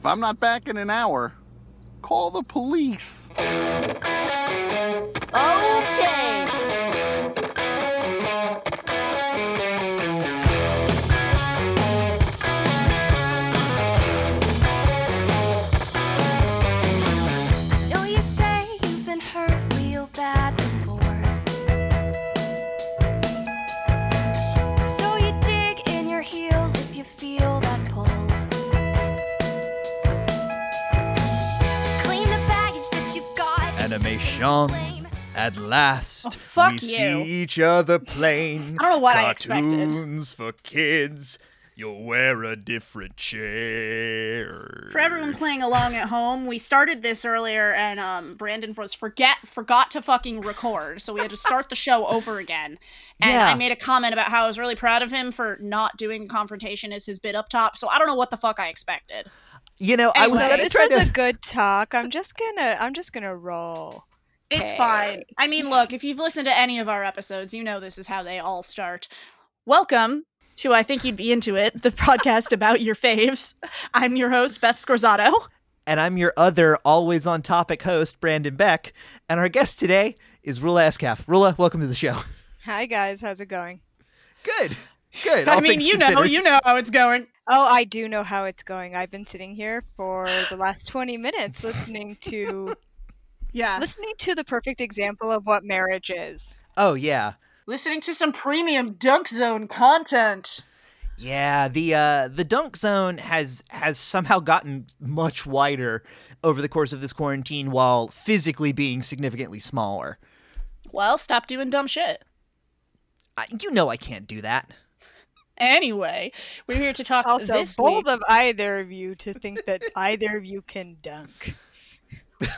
If I'm not back in an hour, call the police. Okay. Animation. Blame. At last, Oh, fuck we you. see each other plain. I don't know what I expected. Cartoons for kids. You'll wear a different chair. For everyone playing along at home, we started this earlier, and um, Brandon was forget forgot to fucking record, so we had to start the show over again. And Yeah. I made a comment about how I was really proud of him for not doing confrontation as his bit up top. So I don't know what the fuck I expected. You know, I was Anyway, gonna this try was to. a good talk. I'm just gonna I'm just gonna roll. It's Okay. fine. I mean, look, if you've listened to any of our episodes, you know this is how they all start. Welcome to I Think You'd Be Into It, the podcast about your faves. I'm your host, Beth Scorzato. and I'm your other always on topic host, Brandon Beck. And our guest today is Rula Escaf. Rula, welcome to the show. Hi guys, how's it going? Good. Good. I all mean, things you know, you know how it's going. Oh, I do know how it's going. I've been sitting here for the last 20 minutes listening to Yeah. listening to the perfect example of what marriage is. Oh yeah. Listening to some premium Dunk Zone content. Yeah, the uh the dunk zone has has somehow gotten much wider over the course of this quarantine while physically being significantly smaller. Well, stop doing dumb shit. I, you know I can't do that. Anyway, we're here to talk Also, this bold week. of either of you to think that either of you can dunk.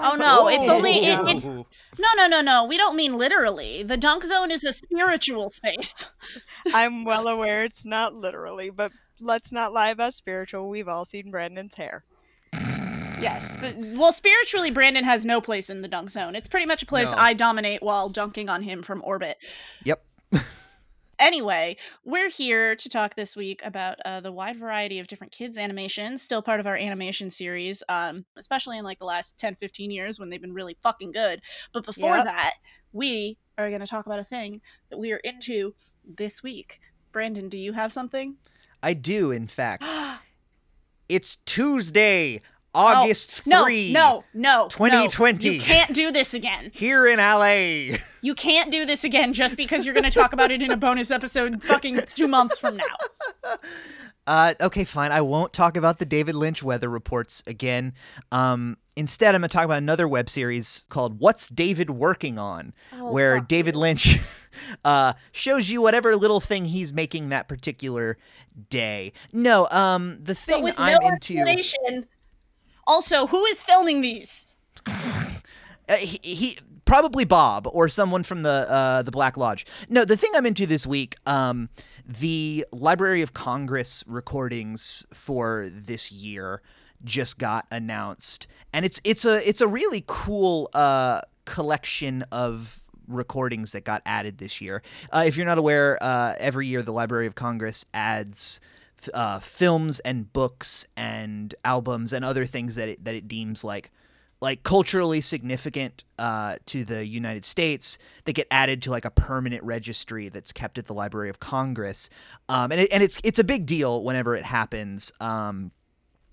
Oh no, it's only it, oh. it's no, no, no, no. We don't mean literally. The Dunk Zone is a spiritual space. I'm well aware it's not literally, but let's not lie about spiritual. We've all seen Brandon's hair. Yes, but well, spiritually, Brandon has no place in the Dunk Zone. It's pretty much a place No. I dominate while dunking on him from orbit. Yep. Anyway, we're here to talk this week about uh, the wide variety of different kids animations, still part of our animation series, um, especially in like the last 10, 15 years when they've been really fucking good. But before Yep. that, we are going to talk about a thing that we are into this week. Brandon, do you have something? I do, in fact. It's Tuesday, August no, 3. No, no, no. 2020. You can't do this again. Here in LA. You can't do this again just because you're going to talk about it in a bonus episode fucking two months from now. Uh, okay, fine. I won't talk about the David Lynch weather reports again. Um, instead, I'm going to talk about another web series called What's David Working On, Oh, where David Lynch uh, shows you whatever little thing he's making that particular day. No, um, the thing I'm no into. Also, who is filming these? Uh, he, he probably Bob or someone from the uh, the Black Lodge. No, the thing I'm into this week, um, the Library of Congress recordings for this year just got announced, and it's it's a it's a really cool uh, collection of recordings that got added this year. Uh, if you're not aware, uh, every year the Library of Congress adds uh, films and books and albums and other things that it, that it deems like like culturally significant uh, to the United States that get added to like a permanent registry that's kept at the Library of Congress, um, and it, and it's it's a big deal whenever it happens. Um,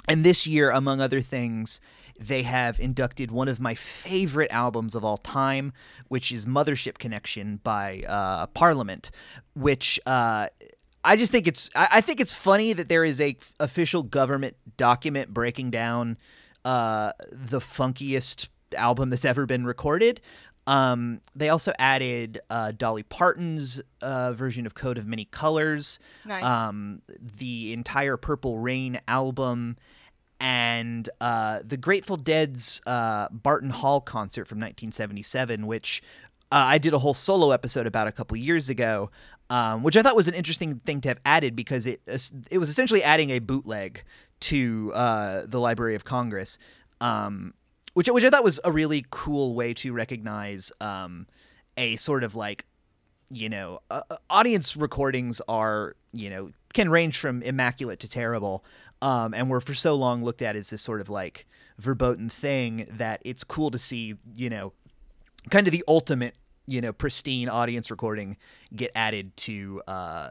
and this year, among other things, they have inducted one of my favorite albums of all time, which is Mothership Connection by uh, Parliament, which. Uh, I just think it's I I think it's funny that there is a f- official government document breaking down uh, the funkiest album that's ever been recorded. Um, they also added uh, Dolly Parton's uh, version of Coat of Many Colors, Nice. um, the entire Purple Rain album, and uh, the Grateful Dead's uh, Barton Hall concert from 1977, which uh, I did a whole solo episode about a couple years ago, um, which I thought was an interesting thing to have added because it it was essentially adding a bootleg to uh, the Library of Congress, um, which which I thought was a really cool way to recognize um, a sort of like you know, uh, uh, audience recordings are, you know, can range from immaculate to terrible. um, and were for so long looked at as this sort of like verboten thing that it's cool to see, you know, kind of the ultimate, you know, pristine audience recording get added to uh,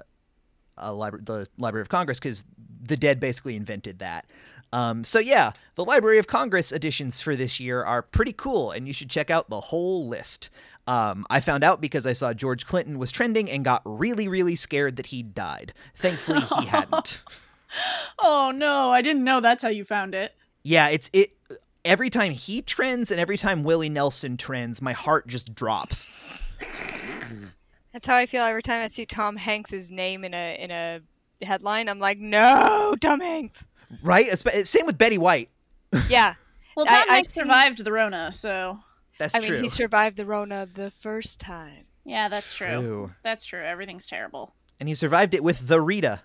a libra- the Library of Congress because the dead basically invented that. Um, so yeah, the Library of Congress editions for this year are pretty cool, and you should check out the whole list. Um, I found out because I saw George Clinton was trending and got really, really scared that he died. Thankfully, he hadn't. Oh no, I didn't know that's how you found it. Yeah, it's it. Every time he trends and every time Willie Nelson trends, my heart just drops. That's how I feel every time I see Tom Hanks's name in a in a headline. I'm like, no, Tom Hanks. Right? Same with Betty White. Yeah, Well, I- Tom I've Hanks seen- survived the Rona, so That's I mean true. he survived the Rona the first time. yeah, that's true. True. That's true. Everything's terrible. and he survived it with the Rita.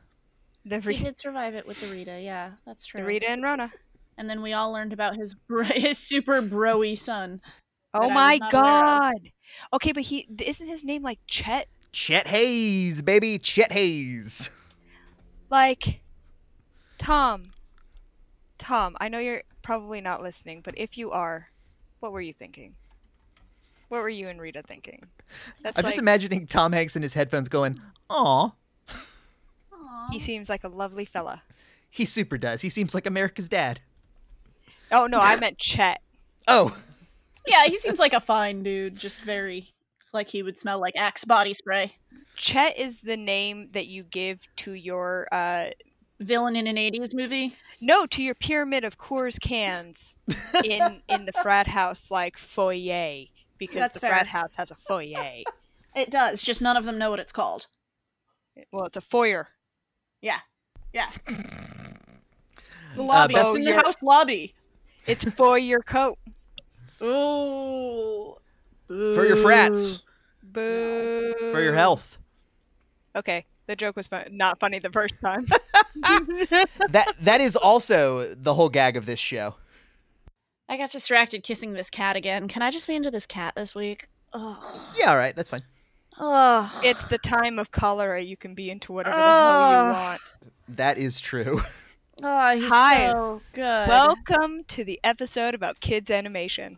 The, Rita. He did survive it with the Rita. Yeah, that's true. the Rita and Rona. And then we all learned about his bro- his super broy son. Oh my was not aware of. god. Okay, but he isn't his name like Chet? Chet Haze, baby, Chet Haze. Like Tom. Tom, I know you're probably not listening, but if you are, what were you thinking? What were you and Rita thinking? That's I'm like, just imagining Tom Hanks in his headphones going, "Aw, he seems like a lovely fella. he super does. He seems like America's dad." Oh no, I meant Chet. Oh, Yeah, he seems like a fine dude. Just very like he would smell like Axe body spray. Chet is the name that you give to your uh Villain in an '80s movie. no, to your pyramid of Coors cans in in the frat house like foyer because That's the fair. frat house has a foyer. It does. Just none of them know what it's called. well, it's a foyer. Yeah, yeah. the Uh, lobby. but- it's in the house lobby. It's for your coat. Ooh. for your frats, Boo. for your health. Okay, the joke was fun- not funny the first time. That that is also the whole gag of this show. I got distracted kissing this cat again. Can I just be into this cat this week? Oh. Yeah, all right, that's fine. Oh. it's the time of cholera. You can be into whatever the hell you want. That is true. Oh, he's Hi. so good. Welcome to the episode about kids animation.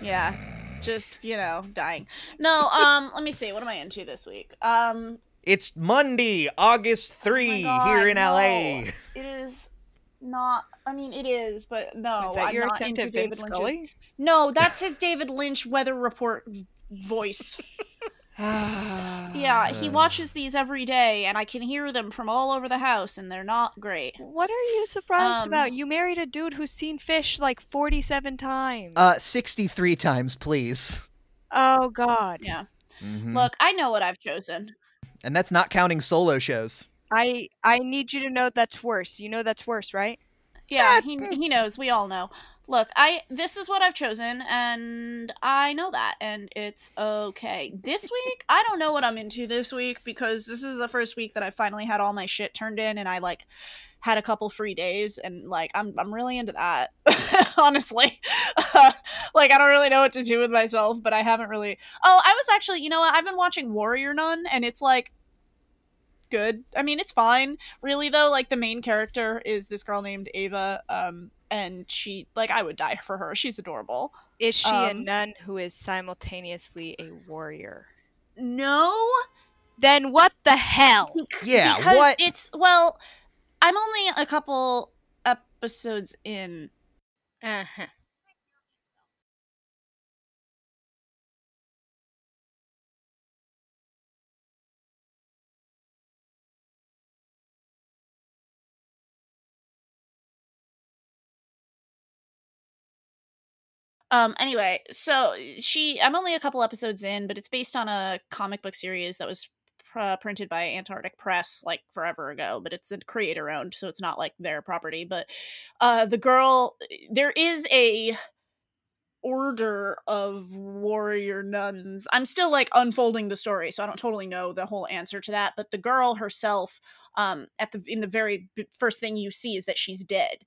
yeah, just you know, dying. No, um, let me see. What am I into this week? Um, It's Monday, August oh 3 God, here in no. LA. It is not. I mean, it is, but no, Is that I'm your not attempt into David Lynch. No, that's his David Lynch weather report voice. Yeah, he watches these every day, and I can hear them from all over the house, and they're not great. What are you surprised Um, about? You married a dude who's seen Phish like 47 times. Uh 63 times, please. oh, God. Yeah. Mhm. Look, I know what I've chosen. And that's not counting solo shows. I I need you to know that's worse. You know that's worse, right? Yeah, he he knows. We all know. Look, I this is what I've chosen, and I know that, and it's okay. This week, I don't know what I'm into this week because this is the first week that I finally had all my shit turned in, and I like had a couple free days, and like I'm I'm really into that. Honestly, like I don't really know what to do with myself, but I haven't really. Oh, I was actually, you know what? I've been watching Warrior Nun, and it's like good. I mean, it's fine. Really though, like the main character is this girl named Ava um and she like I would die for her. She's adorable. Is she a Um, nun who is simultaneously a warrior? No, Then what the hell? Yeah, because what? it's well, I'm only a couple episodes in. Uh-huh. Um anyway, so she I'm only a couple episodes in, but it's based on a comic book series that was uh, printed by Antarctic Press like forever ago, but it's a creator owned, so it's not like their property, but uh the girl there is a order of warrior nuns. I'm still like unfolding the story, so I don't totally know the whole answer to that. But the girl herself, um, at the in the very first thing you see is that she's dead.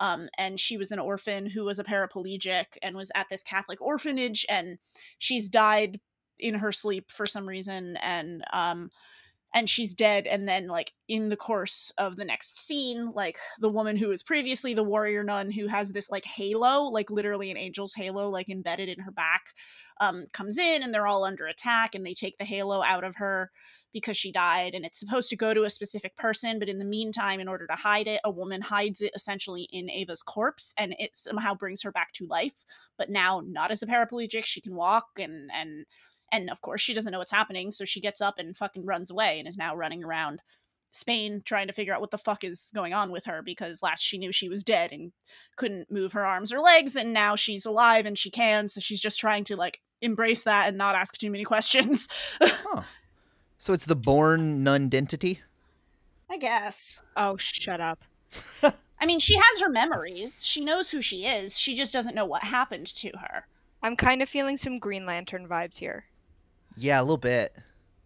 Um, and she was an orphan who was a paraplegic and was at this Catholic orphanage, and she's died in her sleep for some reason. And um, and she's dead and then like in the course of the next scene like the woman who was previously the warrior nun who has this like halo like literally an angel's halo like embedded in her back um comes in and they're all under attack and they take the halo out of her because she died and it's supposed to go to a specific person but in the meantime in order to hide it a woman hides it essentially in ava's corpse and it somehow brings her back to life but now not as a paraplegic she can walk and and and of course, she doesn't know what's happening, so she gets up and fucking runs away and is now running around Spain trying to figure out what the fuck is going on with her because last she knew she was dead and couldn't move her arms or legs, and now she's alive and she can, so she's just trying to like embrace that and not ask too many questions. So it's the Bourne non-identity. I guess. Oh, shut up. I mean, she has her memories. She knows who she is. She just doesn't know what happened to her. I'm kind of feeling some Green Lantern vibes here. Yeah, a little bit.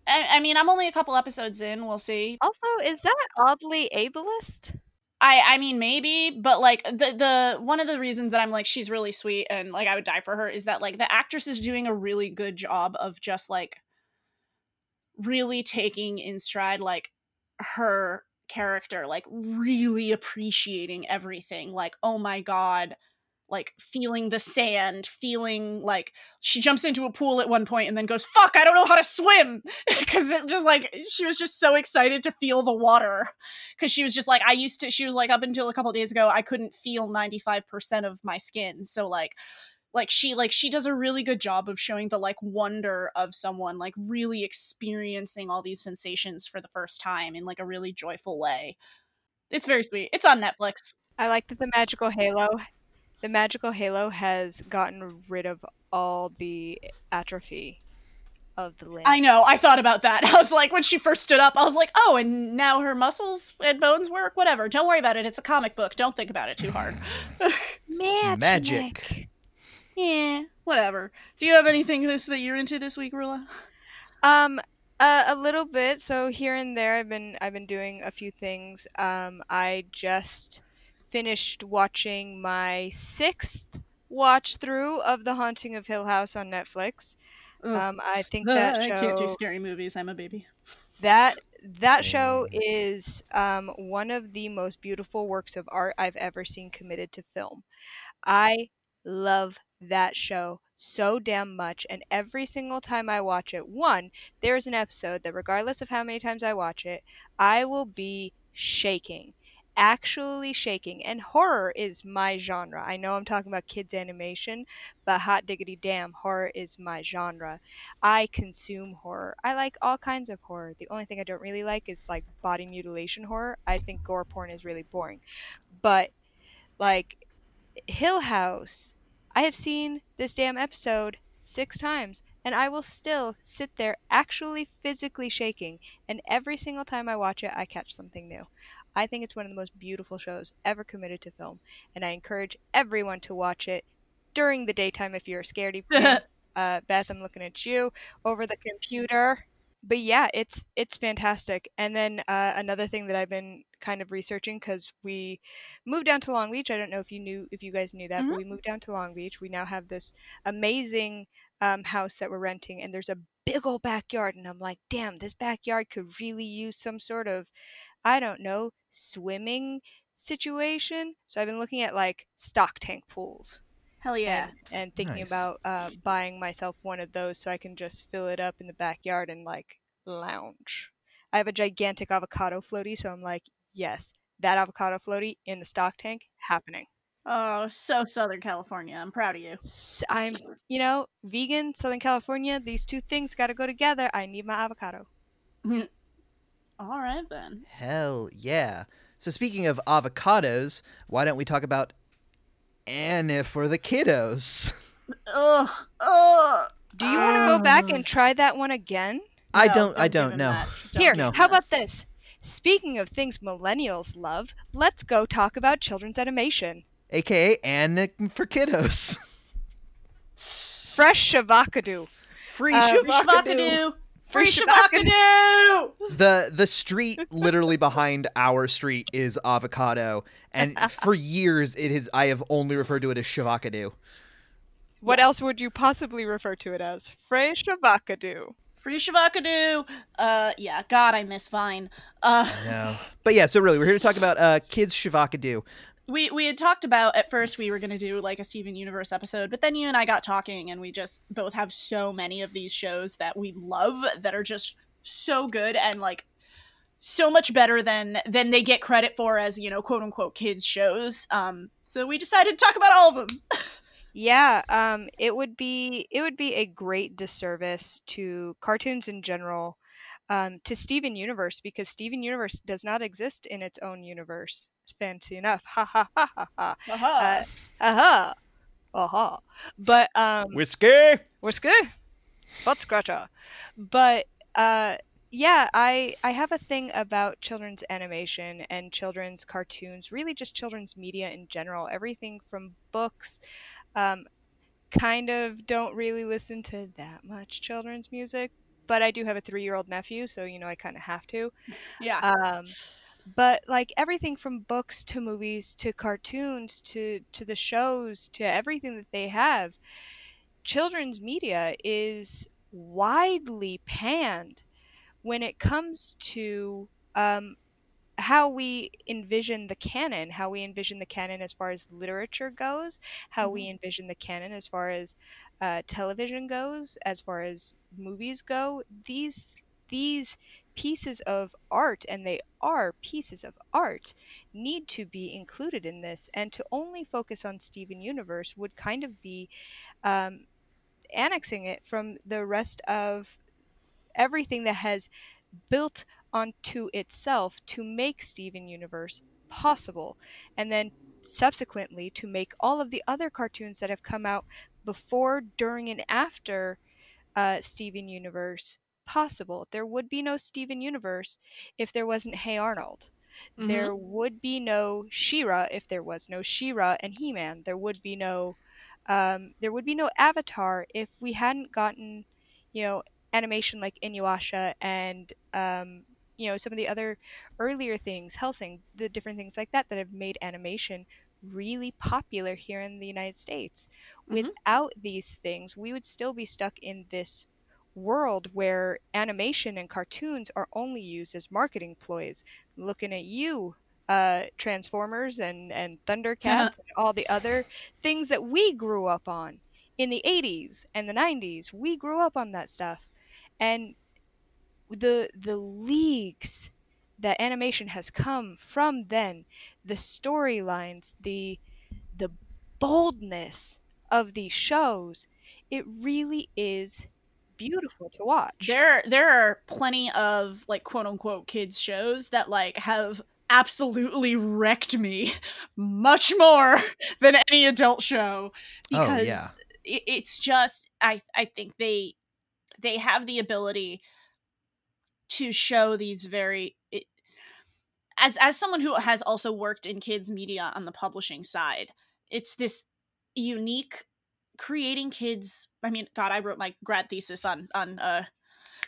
I, I mean, I'm only a couple episodes in. We'll see. Also, is that oddly ableist? I I mean maybe, but like the the one of the reasons that I'm like she's really sweet and like I would die for her is that like the actress is doing a really good job of just like really taking in stride like her character, like really appreciating everything. Like, oh my god, like feeling the sand, feeling like she jumps into a pool at one point and then goes, "Fuck, I don't know how to swim," because it just like she was just so excited to feel the water, because she was just like, I used to. She was like, up until a couple days ago, I couldn't feel ninety five percent of my skin, so like. Like she like she does a really good job of showing the like wonder of someone like really experiencing all these sensations for the first time in like a really joyful way. It's very sweet. It's on Netflix. I like that the magical halo, the magical halo has gotten rid of all the atrophy of the limb. I know. I thought about that. I was like, when she first stood up, I was like, oh, and now her muscles and bones work. Whatever. Don't worry about it. It's a comic book. Don't think about it too hard. Magic. Magic. Yeah, whatever. Do you have anything this that you're into this week, Rula? Um, uh, a little bit. So here and there, I've been I've been doing a few things. Um, I just finished watching my sixth watch through of The Haunting of Hill House on Netflix. Ugh. Um, I think that show. I can't do scary movies. I'm a baby. that that show is um, one of the most beautiful works of art I've ever seen committed to film. I love that show so damn much, and every single time I watch it, one, there's an episode that, regardless of how many times I watch it, I will be shaking. Actually shaking. And horror is my genre. I know I'm talking about kids' animation, but hot diggity damn, horror is my genre. I consume horror. I like all kinds of horror. The only thing I don't really like is like body mutilation horror. I think gore porn is really boring. But like Hill House, I have seen this damn episode six times and I will still sit there actually physically shaking and every single time I watch it I catch something new. I think it's one of the most beautiful shows ever committed to film and I encourage everyone to watch it during the daytime if you're a scaredy uh, Beth, I'm looking at you over the computer. But yeah, it's it's fantastic. And then uh, another thing that I've been kind of researching because we moved down to Long Beach. I don't know if you knew if you guys knew that, Mhm. but we moved down to Long Beach. We now have this amazing um, house that we're renting, and there's a big old backyard. And I'm like, damn, this backyard could really use some sort of, I don't know, swimming situation. So I've been looking at like stock tank pools Hell yeah. and, and thinking Nice. about uh, buying myself one of those so I can just fill it up in the backyard and like lounge. I have a gigantic avocado floaty, so I'm like, yes, that avocado floaty in the stock tank happening. Oh, so Southern California. I'm proud of you. I'm, you know, vegan, Southern California. These two things got to go together. I need my avocado. All right then. Hell yeah. So speaking of avocados, why don't we talk about Anna for the kiddos? Ugh. Ugh. Do you want to go back and try that one again? I don't I don't know. Don't Here, No. how about this? Speaking of things millennials love, let's go talk about children's animation. AKA Anna for kiddos. Fresh Shavakadu. Free Uh, Free Shavakadu. Shabakadoo. Free Free Shabakadoo. The the street literally behind our street is avocado, and for years it is. I have only referred to it as Shavakadu. What else would you possibly refer to it as? Fresh Shavakadu. Free Shavakadu. Uh, yeah. God, I miss Vine. Uh, No. But yeah, so really, we're here to talk about uh, kids Shavakadu. We we had talked about at first we were gonna do like a Steven Universe episode, but then you and I got talking, and we just both have so many of these shows that we love that are just so good and like so much better than than they get credit for as you know quote unquote kids shows. Um, so we decided to talk about all of them. Yeah, um, it would be it would be a great disservice to cartoons in general, um, to Steven Universe because Steven Universe does not exist in its own universe. Fancy enough, ha ha ha ha ha. Uh, aha, aha. But um, Whiskey. Whiskey, butt scratcher. But uh, yeah, I I have a thing about children's animation and children's cartoons, really just children's media in general. Everything from books. Um, kind of don't really listen to that much children's music, but I do have a three-year-old nephew, so you know I kind of have to. yeah. Um, but like everything from books to movies to cartoons to to the shows to everything that they have, children's media is widely panned when it comes to um, how we envision the canon, how we envision the canon as far as literature goes, how we envision the canon as far as uh, television goes, as far as movies go. These these pieces of art, and they are pieces of art, need to be included in this. And to only focus on Steven Universe would kind of be um, annexing it from the rest of everything that has built onto itself to make Steven Universe possible, and then subsequently to make all of the other cartoons that have come out before, during, and after uh, Steven Universe possible. There would be no Steven Universe if there wasn't Hey Arnold. Mm-hmm. There would be no She-Ra if there was no She-Ra and He-Man. There would be no um, there would be no Avatar if we hadn't gotten, you know, animation like Inuyasha and um, you know some of the other earlier things, Hellsing, the different things like that that have made animation really popular here in the United States. Mhm. Without these things, we would still be stuck in this world where animation and cartoons are only used as marketing ploys. Looking at you, uh, Transformers and and Thundercats and all the other things that we grew up on in the 80s and the 90s. We grew up on that stuff. And the the leagues that animation has come from then, the storylines, the the boldness of these shows, it really is beautiful to watch. there there are plenty of like quote unquote kids shows that like have absolutely wrecked me much more than any adult show Oh, because yeah. it, it's just i i think they they have the ability to show these very it, as as someone who has also worked in kids media on the publishing side it's this unique creating kids i mean god i wrote my grad thesis on on uh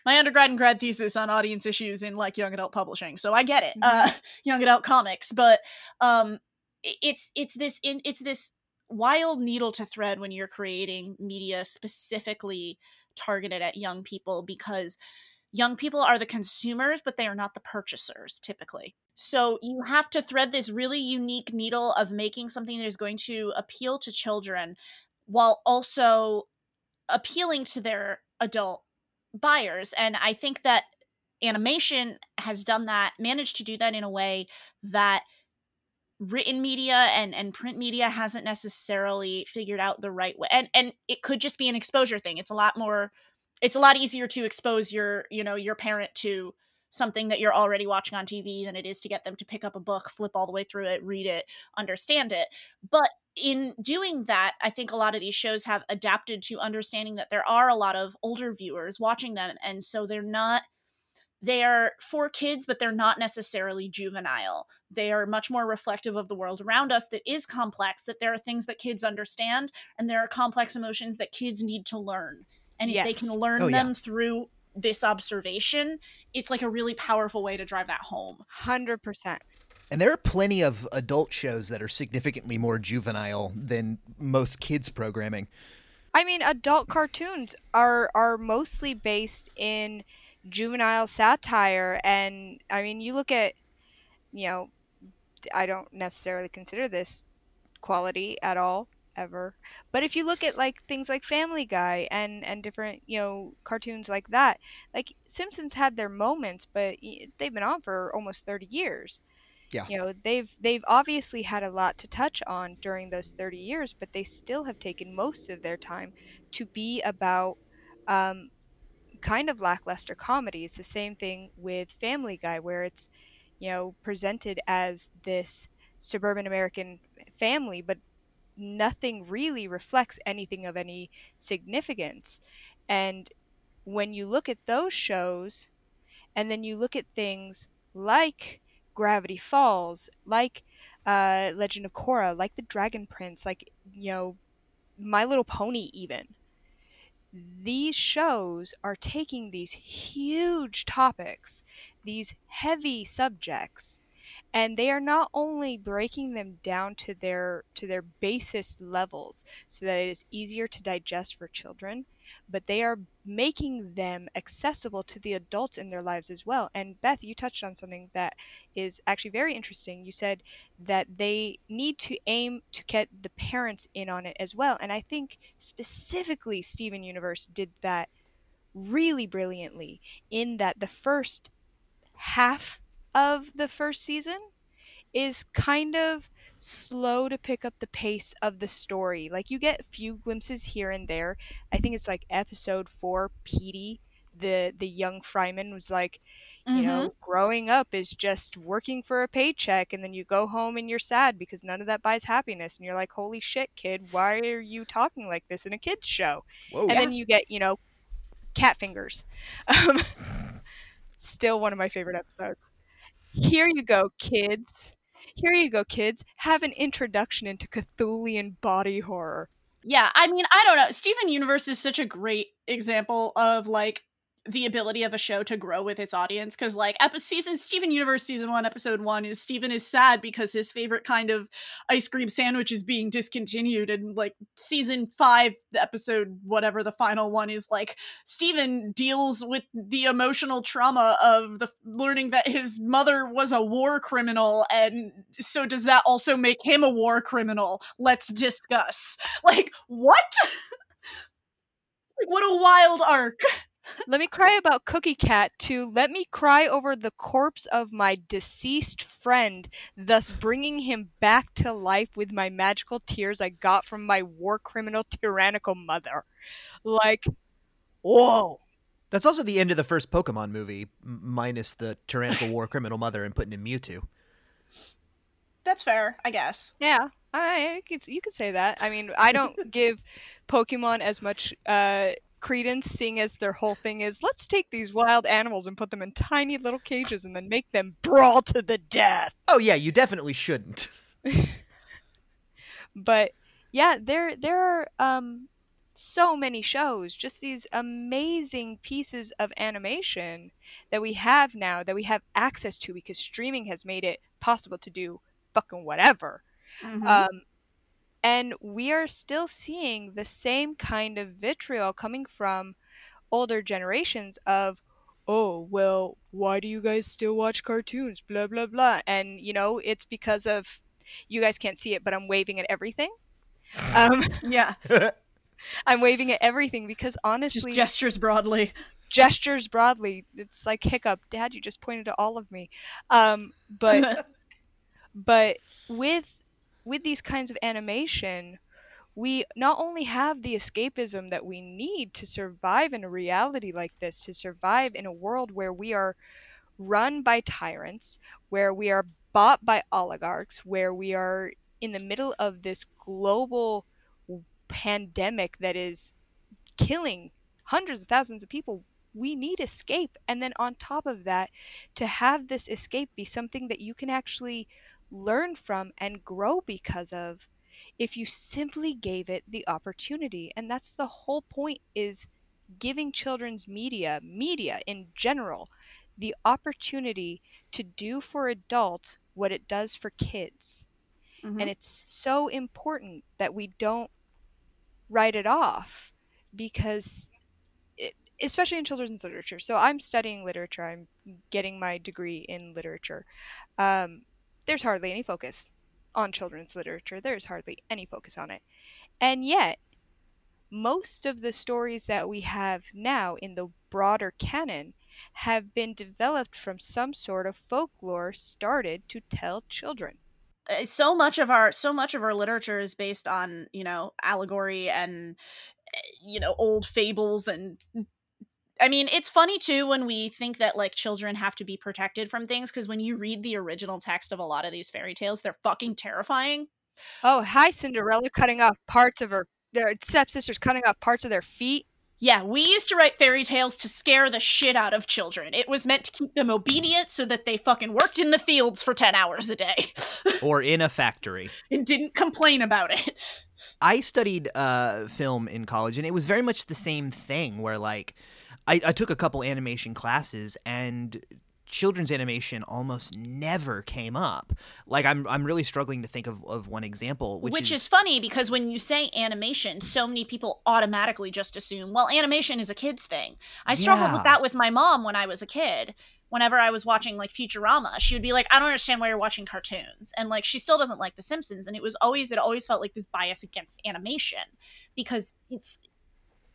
my undergrad and grad thesis on audience issues in like young adult publishing so i get it uh young adult comics but um it's it's this in it's this wild needle to thread when you're creating media specifically targeted at young people because young people are the consumers but they are not the purchasers typically. So you have to thread this really unique needle of making something that is going to appeal to children while also appealing to their adult buyers. And i think that animation has done that managed to do that in a way that written media and and print media hasn't necessarily figured out the right way. And and it could just be an exposure thing. It's a lot more it's a lot easier to expose your you know your parent to something that you're already watching on TV than it is to get them to pick up a book, flip all the way through it, read it, understand it. But in doing that, I think a lot of these shows have adapted to understanding that there are a lot of older viewers watching them. And so they're not, they are for kids, but they're not necessarily juvenile. They are much more reflective of the world around us that is complex, that there are things that kids understand, and there are complex emotions that kids need to learn. And if they can learn Oh, yeah. them through this observation, it's like a really powerful way to drive that home. Hundred percent. And there are plenty of adult shows that are significantly more juvenile than most kids programming. I mean, adult cartoons are are mostly based in juvenile satire, and I mean, you look at, you know, I don't necessarily consider this quality at all ever, but if you look at like things like Family Guy and and different you know cartoons like that, like Simpsons had their moments, but they've been on for almost thirty years. Yeah. You know, they've they've obviously had a lot to touch on during those 30 years, but they still have taken most of their time to be about um, kind of lackluster comedy. It's the same thing with Family Guy, where it's, you know, presented as this suburban American family, but nothing really reflects anything of any significance. And when you look at those shows, and then you look at things like Gravity Falls, like uh, Legend of Korra, like The Dragon Prince, like, you know, My Little Pony, even. These shows are taking these huge topics, these heavy subjects, and they are not only breaking them down to their to their basest levels so that it is easier to digest for children but they are making them accessible to the adults in their lives as well. And beth you touched on something that is actually very interesting. You said that they need to aim to get the parents in on it as well and i think specifically steven universe did that really brilliantly in that the first half of the first season is kind of slow to pick up the pace of the story. Like you get a few glimpses here and there. I think it's like episode 4 Peedee the the young Fryman was like you know, growing up is just working for a paycheck and then you go home and you're sad because none of that buys happiness and you're like, "Holy shit, kid, why are you talking like this in a kids show?" Whoa. and then you get, you know, cat fingers. Um, still one of my favorite episodes. Here you go, kids. Here you go, kids. Have an introduction into Cthulian body horror. Yeah, I mean, I don't know. Steven Universe is such a great example of like the ability of a show to grow with its audience because like epi- season Steven Universe season 1 episode 1 is Steven is sad because his favorite kind of ice cream sandwich is being discontinued and like season 5 the episode whatever the final one is like Steven deals with the emotional trauma of the learning that his mother was a war criminal and so does that also make him a war criminal? Let's discuss. Like what? Like, what a wild arc Let me cry about Cookie Cat to let me cry over the corpse of my deceased friend, thus bringing him back to life with my magical tears I got from my war criminal tyrannical mother. Like, whoa. That's also the end of the first Pokemon movie, m- minus the tyrannical war criminal mother and putting in Mewtwo. That's fair, I guess. Yeah, I, I could, you could say that. I mean, I don't give Pokemon as much uh, credence, seeing as their whole thing is let's take these wild animals and put them in tiny little cages and then make them brawl to the death. Oh yeah, you definitely shouldn't. But yeah, there there are um, so many shows, just these amazing pieces of animation that we have now that we have access to because streaming has made it possible to do fucking whatever. Mhm. Um, and we are still seeing the same kind of vitriol coming from older generations of, oh, well, why do you guys still watch cartoons? Blah, blah, blah. And, you know, it's because of, you guys can't see it, but I'm waving at everything. Um, yeah, I'm waving at everything because just honestly, gestures broadly. gestures broadly, it's like hiccup. Dad, you just pointed at all of me. Um, but but with with these kinds of animation we not only have the escapism that we need to survive in a reality like this to survive in a world where we are run by tyrants where we are bought by oligarchs where we are in the middle of this global pandemic that is killing hundreds of thousands of people we need escape. And then on top of that to have this escape be something that you can actually learn from and grow because of if you simply gave it the opportunity. And that's the whole point is giving children's media media in general the opportunity to do for adults what it does for kids. Mhm. and it's so important that we don't write it off because it, especially in children's literature. So i'm studying literature. I'm getting my degree in literature. Um, there's hardly any focus on children's literature. There's hardly any focus on it. And yet most of the stories that we have now in the broader canon have been developed from some sort of folklore started to tell children. Uh, so much of our so much of our literature is based on you know allegory and eh, you know old fables and i mean it's funny too when we think that like children have to be protected from things because when you read the original text of a lot of these fairy tales they're fucking terrifying Oh, hi, Cinderella cutting off parts of her, their stepsisters cutting off parts of their feet. yeah we used to write fairy tales to scare the shit out of children it was meant to keep them obedient so that they fucking worked in the fields for 10 hours a day or in a factory. and didn't complain about it I studied uh, film in college, and it was very much the same thing. Where like, I, I took a couple animation classes, and children's animation almost never came up. Like, I'm I'm really struggling to think of, of one example, which, Which, is, funny because when you say animation, so many people automatically just assume, well, animation is a kid's thing. I struggled Yeah. with that with my mom when I was a kid. Whenever I was watching like Futurama, she would be like, I don't understand why you're watching cartoons. And like she still doesn't like The Simpsons. And it was always it always felt like this bias against animation because it's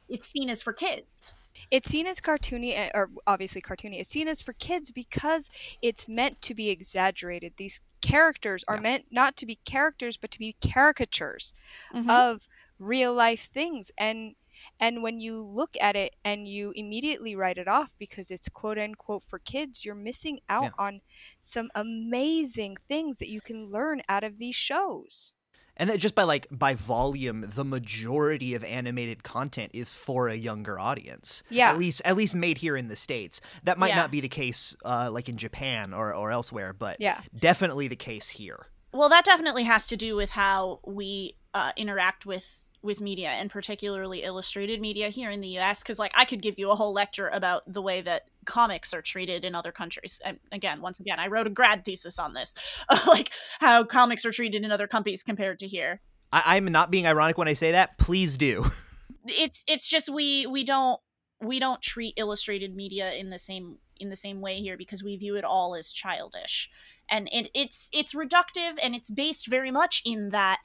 it's seen as for kids. It's seen as cartoony, eh, or obviously cartoony. It's seen as for kids because it's meant to be exaggerated. These characters are Yeah. meant not to be characters, but to be caricatures Mhm. of real life things. And and when you look at it and you immediately write it off because it's quote unquote for kids, you're missing out Yeah. on some amazing things that you can learn out of these shows. And that just by like by volume, the majority of animated content is for a younger audience. Yeah. at least at least made here in the states. That might Yeah. not be the case, uh, like in Japan or or elsewhere, but Yeah. definitely the case here. Well, that definitely has to do with how we uh, interact with with media and particularly illustrated media here in the US cuz like I could give you a whole lecture about the way that comics are treated in other countries. And again, once again, I wrote a grad thesis on this. like how comics are treated in other companies compared to here. I, I'm not being ironic when I say that. Please do. It's it's just we we don't we don't treat illustrated media in the same in the same way here because we view it all as childish. And it, it's it's reductive and it's based very much in that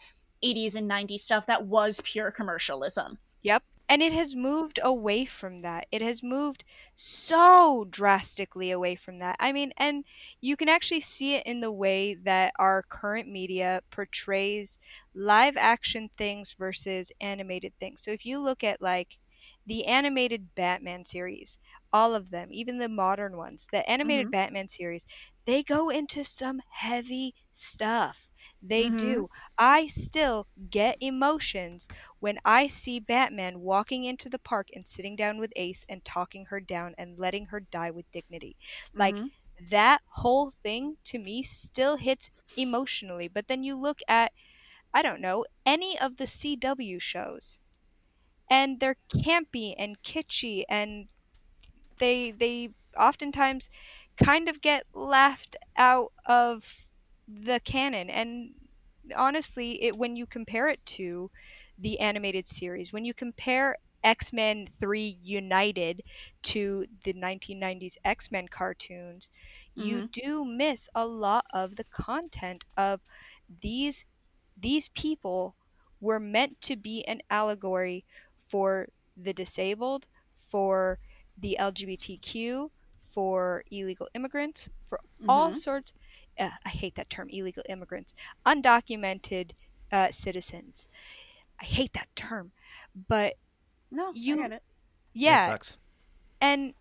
80s and 90s stuff that was pure commercialism. Yep. And it has moved away from that. It has moved so drastically away from that. I mean, and you can actually see it in the way that our current media portrays live action things versus animated things. So if you look at like the animated Batman series, all of them, even the modern ones, the animated mm-hmm. Batman series, they go into some heavy stuff. They Mhm. do. I still get emotions when I see Batman walking into the park and sitting down with Ace and talking her down and letting her die with dignity. Like Mhm. that whole thing to me still hits emotionally. But then you look at, I don't know, any of the CW shows, and they're campy and kitschy, and they they oftentimes kind of get laughed out of the canon. And honestly, it when you compare it to the animated series, when you compare X Men 3 United to the 1990s X Men cartoons, you do miss a lot of the content of these these people were meant to be an allegory for the disabled, for the LGBTQ, for illegal immigrants, for all Mhm. sorts. Uh, I hate that term, illegal immigrants, undocumented uh, citizens. I hate that term, but No, you- I get it. yeah, That sucks. and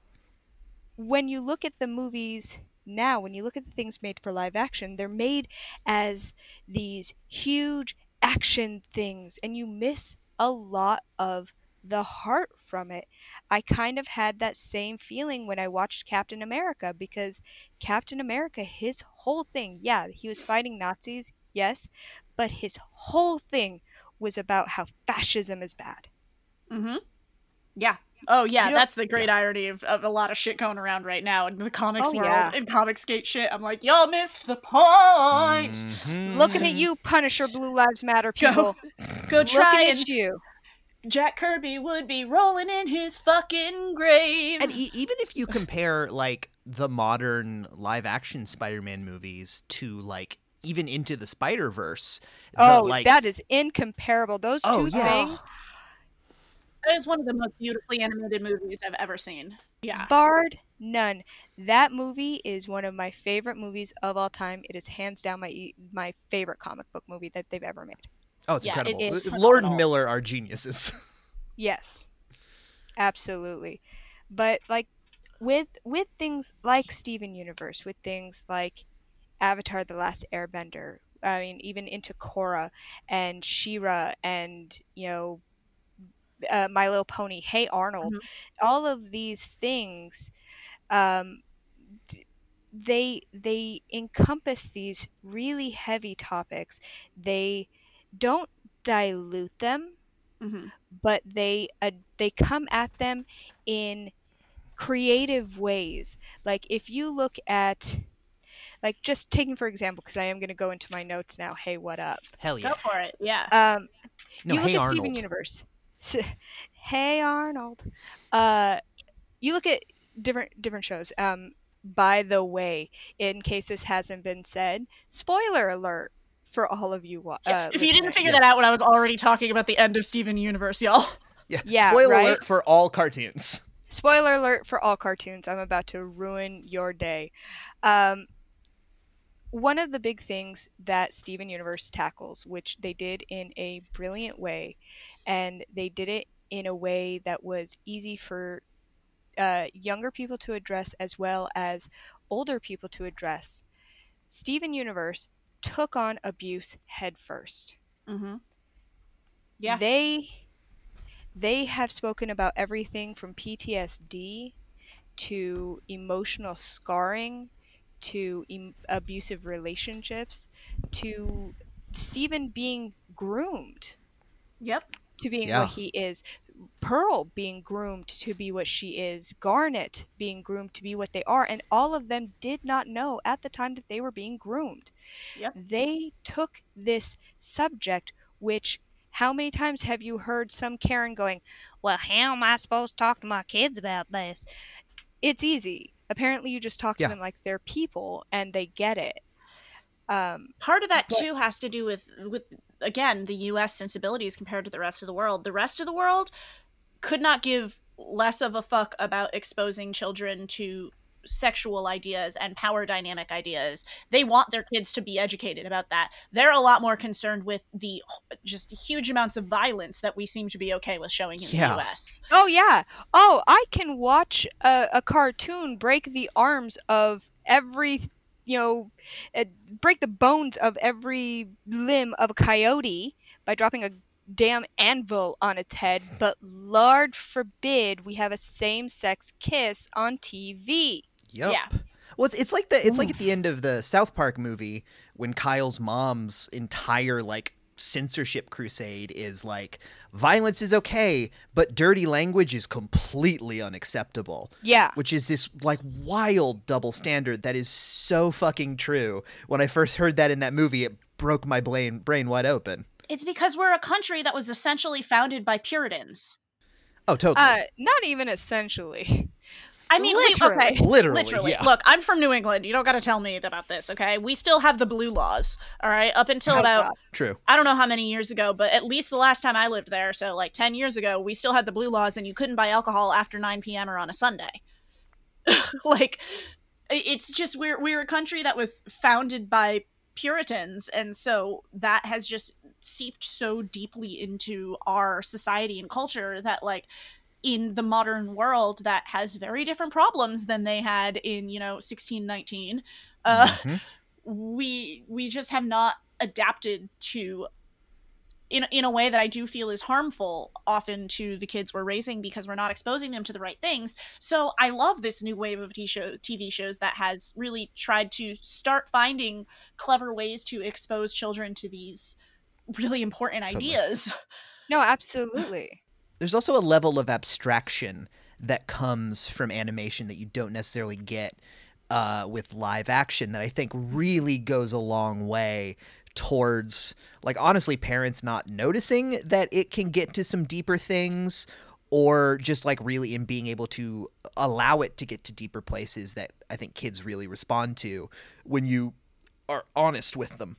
when you look at the movies now, when you look at the things made for live action, they're made as these huge action things, and you miss a lot of the heart from it. I kind of had that same feeling when I watched Captain America because Captain America, his whole thing, yeah, he was fighting Nazis, yes, but his whole thing was about how fascism is bad. Mm-hmm. Yeah. Oh yeah, You know- that's the great irony of, of a lot of shit going around right now in the comics Oh, world yeah. and Comicsgate shit. I'm like, y'all missed the point. Mhm. Looking at you, Punisher, Blue Lives Matter Go- people. Go try looking and at you. Jack Kirby would be rolling in his fucking grave. And e- even if you compare like the modern live action Spider-Man movies to like even into the Spider-Verse, the, Oh, like that is incomparable. Those oh, two Oh, yeah. things, that is one of the most beautifully animated movies I've ever seen. Yeah. barred none. That movie is one of my favorite movies of all time. It is hands down my e- my favorite comic book movie that they've ever made. Oh, it's Yeah, incredible. it's Lord and phenomenal. Miller are geniuses. Yes. Absolutely. But like with with things like Steven Universe, with things like Avatar the Last Airbender, I mean even into Korra and She-Ra and, you know, uh, My Little Pony, Hey Arnold, all of these things um they they encompass these really heavy topics. They don't dilute them hmm but they uh, they come at them in creative ways. Like if you look at like just taking for example because I am going to go into my notes now. Hey, what up? Hell yeah. Go for it. Yeah. Um No, you look hey at Arnold. Steven Universe. Hey Arnold. Uh you look at different different shows. Um by the way, in case this hasn't been said, spoiler alert for all of you wa- uh, if you didn't listeners. figure that out when I was already talking about the end of Steven Universe, y'all. Yeah. Yeah, Spoiler right? alert for all cartoons. Spoiler alert for all cartoons. I'm about to ruin your day. Um, one of the big things that Steven Universe tackles, which they did in a brilliant way, and they did it in a way that was easy for uh, younger people to address as well as older people to address. Steven Universe took on abuse headfirst. Mm-hmm. Yeah. They they have spoken about everything from PTSD to emotional scarring to em- abusive relationships to Steven being groomed Yep. to being Yeah. what he is. Pearl being groomed to be what she is, Garnet being groomed to be what they are, and all of them did not know at the time that they were being groomed. Yep. They took this subject, which how many times have you heard some Karen going, Well, how am I supposed to talk to my kids about this? It's easy. Apparently, you just talk to Yeah. them like they're people and they get it. Um, Part of that But- too has to do with with again the U.S. sensibilities compared to the rest of the world. The rest of the world could not give less of a fuck about exposing children to sexual ideas and power dynamic ideas. They want their kids to be educated about that. They're a lot more concerned with the just huge amounts of violence that we seem to be okay with showing in Yeah. the U.S. Oh yeah. Oh, I can watch a, a cartoon break the arms of every, you know, uh, break the bones of every limb of a coyote by dropping a damn anvil on its head. But Lord forbid we have a same-sex kiss on TV. Yep. Yeah. Well, it's, it's like the it's like at the end of the South Park movie when Kyle's mom's entire like censorship crusade is like violence is okay, but dirty language is completely unacceptable. Yeah. Which is this like wild double standard that is so fucking true. When I first heard that in that movie, it broke my brain brain wide open. It's because we're a country that was essentially founded by Puritans. Oh, totally. Uh, not even essentially. I mean, we- Literally. okay, Literally, literally. yeah. Look, I'm from New England. You don't got to tell me about this, okay? We still have the blue laws, all right? Up until Oh, about God. True. I don't know how many years ago, but at least the last time I lived there, so like 10 years ago, we still had the blue laws and you couldn't buy alcohol after 9 p.m. or on a Sunday. like it's just we're we're a country that was founded by Puritans and so that has just seeped so deeply into our society and culture that like in the modern world that has very different problems than they had in, you know, 1619. Uh Mhm. we we just have not adapted to in in a way that I do feel is harmful often to the kids we're raising because we're not exposing them to the right things. So I love this new wave of TV show TV shows that has really tried to start finding clever ways to expose children to these really important Totally. ideas. No, absolutely. There's also a level of abstraction that comes from animation that you don't necessarily get uh, with live action that I think really goes a long way towards like honestly parents not noticing that it can get to some deeper things or just like really in being able to allow it to get to deeper places that I think kids really respond to when you are honest with them.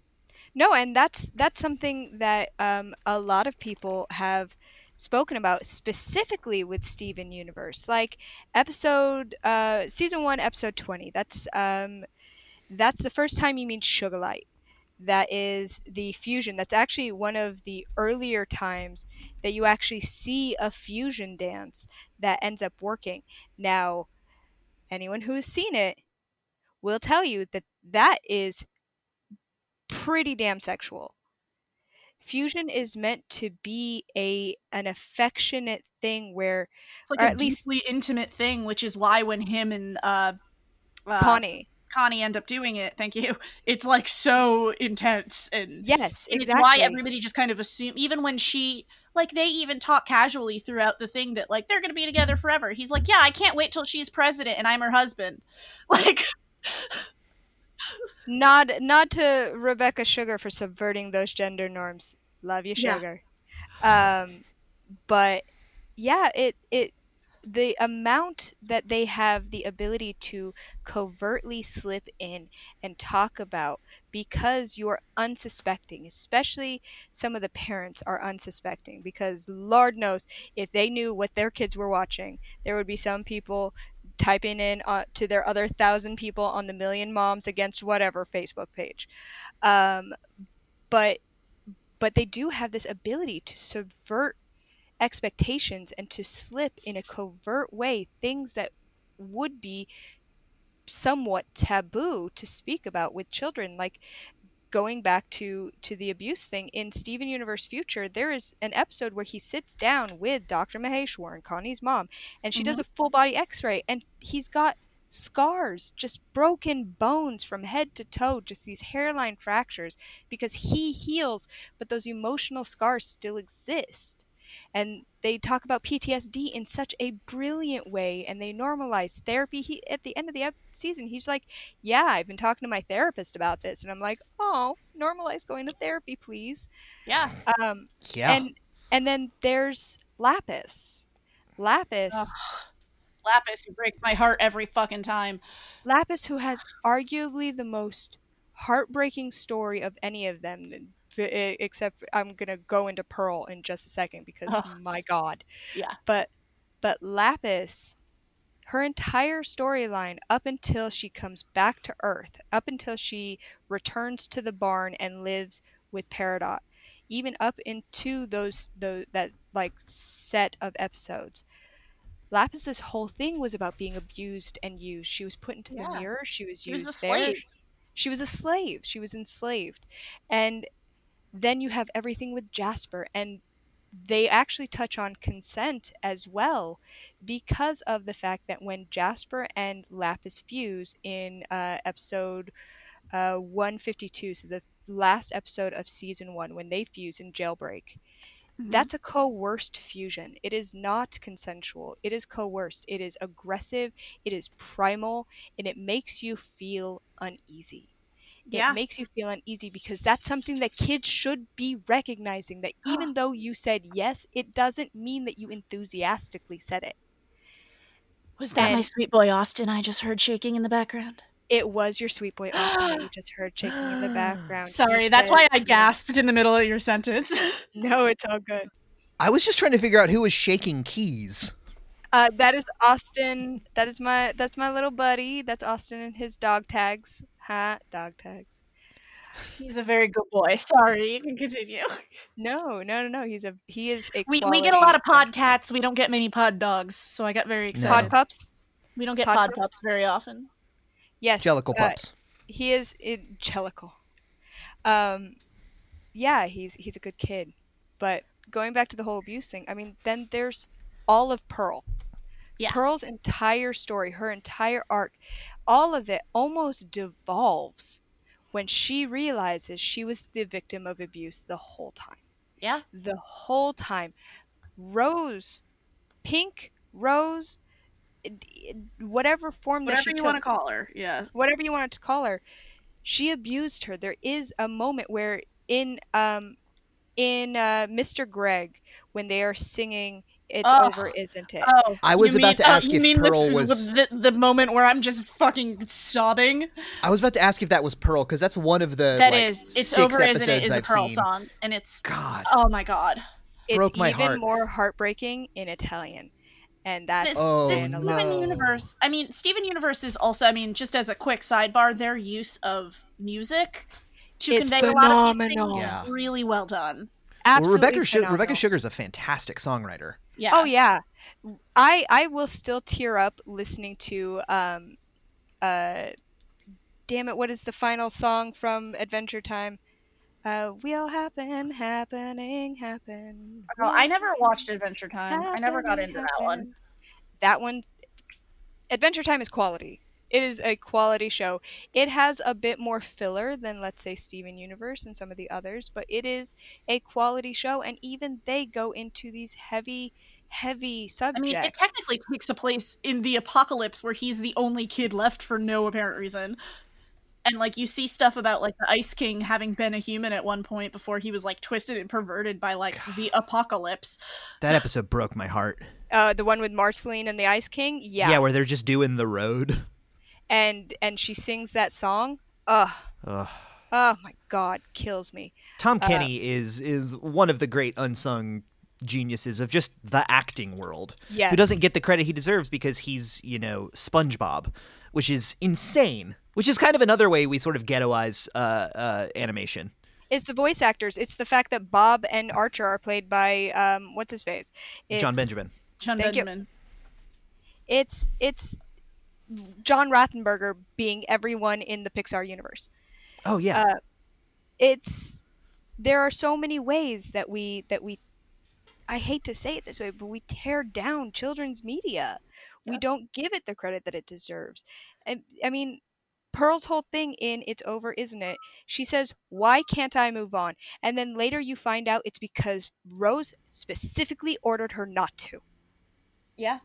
No, and that's that's something that um, a lot of people have spoken about specifically with Steven Universe, like episode uh, season one, episode twenty. That's um, that's the first time you meet Sugilite. That is the fusion. That's actually one of the earlier times that you actually see a fusion dance that ends up working. Now, anyone who has seen it will tell you that that is pretty damn sexual. Fusion is meant to be a an affectionate thing where It's like Or a at least- intimate thing, which is why when him and uh, uh, Connie. Connie end up doing it, thank you. It's like so intense and Yes, and it's why everybody just kind of assume even when she like they even talk casually throughout the thing that like they're gonna be together forever. He's like, Yeah, I can't wait till she's president and I'm her husband. Like nod nod to Rebecca Sugar for subverting those gender norms. Love you, Yeah. Sugar. Um, but yeah, it it the amount that they have the ability to covertly slip in and talk about because you're unsuspecting, especially some of the parents are unsuspecting because Lord knows if they knew what their kids were watching, there would be some people typing in uh, to their other thousand people on the Million Moms Against Whatever Facebook page. Um, but but they do have this ability to subvert expectations and to slip in a covert way things that would be somewhat taboo to speak about with children like going back to to the abuse thing in Steven Universe Future there is an episode where he sits down with Dr. Maheswaran Connie's mom and she does mm-hmm. a full body x-ray and he's got scars just broken bones from head to toe just these hairline fractures because he heals but those emotional scars still exist and they talk about PTSD in such a brilliant way and they normalize therapy he at the end of the ep- season he's like yeah I've been talking to my therapist about this and I'm like oh normalize going to therapy please Yeah. um Yeah. and and then there's Lapis Lapis Ugh. Lapis who breaks my heart every fucking time. Lapis, who has arguably the most heartbreaking story of any of them, v- Eh, except I'm gonna go into Pearl in just a second because Ugh. my God. Yeah. But but Lapis, her entire storyline up until she comes back to Earth, up until she returns to the barn and lives with Peridot, even up into those those that like set of episodes. Lapis's whole thing was about being abused and used. She was put into Yeah. the mirror. She was She was used a there. slave. She was a slave. She was enslaved. And then you have everything with Jasper and they actually touch on consent as well because of the fact that when Jasper and Lapis fuse in uh, episode uh, 152, so the last episode of season one, when they fuse in Jailbreak, that's a coerced fusion. It is not consensual. It is coerced. It is aggressive. It is primal, and it makes you feel uneasy. Yeah. It makes you feel uneasy because that's something that kids should be recognizing that oh. even though you said yes, it doesn't mean that you enthusiastically said it. Was that my sweet boy Austin I just heard shaking in the background? It was your sweet boy Austin that you just heard shaking in the background. He Sorry, that's said- why I gasped in the middle of your sentence. No, it's all good. I was just trying to figure out who was shaking keys. Uh, that is Austin. That is my that's my little buddy. That's Austin and his dog tags. Ha, dog tags. He's a very good boy. Sorry, you can continue. No, no, no, no. He's a he is a. We, we get a lot of pod cats. We don't get many pod dogs, so I got very No. excited. pod pups. We don't get pod pod, pups? pups very often. Yes, Jellicle uh, pups. he is angelical. Um, yeah, he's he's a good kid, but going back to the whole abuse thing, I mean, then there's all of Pearl. Yeah. Pearl's entire story, her entire arc, all of it almost devolves when she realizes she was the victim of abuse the whole time. Yeah. The whole time. Rose, Pink, Rose, whatever form that Whatever she you took, want to call her. Yeah. whatever you wanted to call her, she abused her. There is a moment where in um in uh, Mr. Greg when they are singing "It's Ugh. Over, Isn't It?" Oh, I was you about mean- to ask uh, you if mean Pearl this, was- the, the moment where I'm just fucking sobbing. I was about to ask if that was Pearl because that's one of the That like, is, it's six over, isn't it? Is a I've Pearl seen. song, and it's God, oh my god. It's broke my even heart. more heartbreaking in Italian, and that's This, Oh, this saying Steven no. Universe. I mean, Steven Universe is also. I mean, just as a quick sidebar, their use of music to It's convey a lot of these things Yeah. is really well done. well, Rebecca Su- Rebecca phenomenal. Sugar's a fantastic songwriter. Yeah. Oh yeah, I I will still tear up listening to um, uh, damn it, what is the final song from Adventure Time? Uh, all happen, happening, happen. Oh, will I never watched Adventure Time. I never got into that one. That one, Adventure Time is quality. It is a quality show. It has a bit more filler than, let's say, Steven Universe and some of the others, but it is a quality show, and even they go into these heavy, heavy subject. I mean, it technically takes a place in the apocalypse where he's the only kid left for no apparent reason. And like you see stuff about like the Ice King having been a human at one point before he was like twisted and perverted by like the apocalypse. That episode broke my heart. uh, the one with Marceline and the Ice King, yeah, yeah, where they're just doing the road. and and she sings that song. Ugh, Ugh. oh my god, kills me. Tom Uh, Kenny is is one of the great unsung geniuses of just the acting world. Yes, Who doesn't get the credit he deserves because he's, you know, SpongeBob, which is insane. Which is kind of another way we sort of ghettoize uh, uh, animation. It's the voice actors. It's the fact that Bob and Archer are played by um, what's his face? Jon Benjamin. Jon Thank you. Benjamin. It's it's John Ratzenberger being everyone in the Pixar universe. Oh yeah. Uh, it's there are so many ways that we that we I hate to say it this way, but we tear down children's media. We don't give it the credit that it deserves. And I mean, Pearl's whole thing in It's Over, Isn't It? She says, Why can't I move on? And then later you find out it's because Rose specifically ordered her not to. Yeah.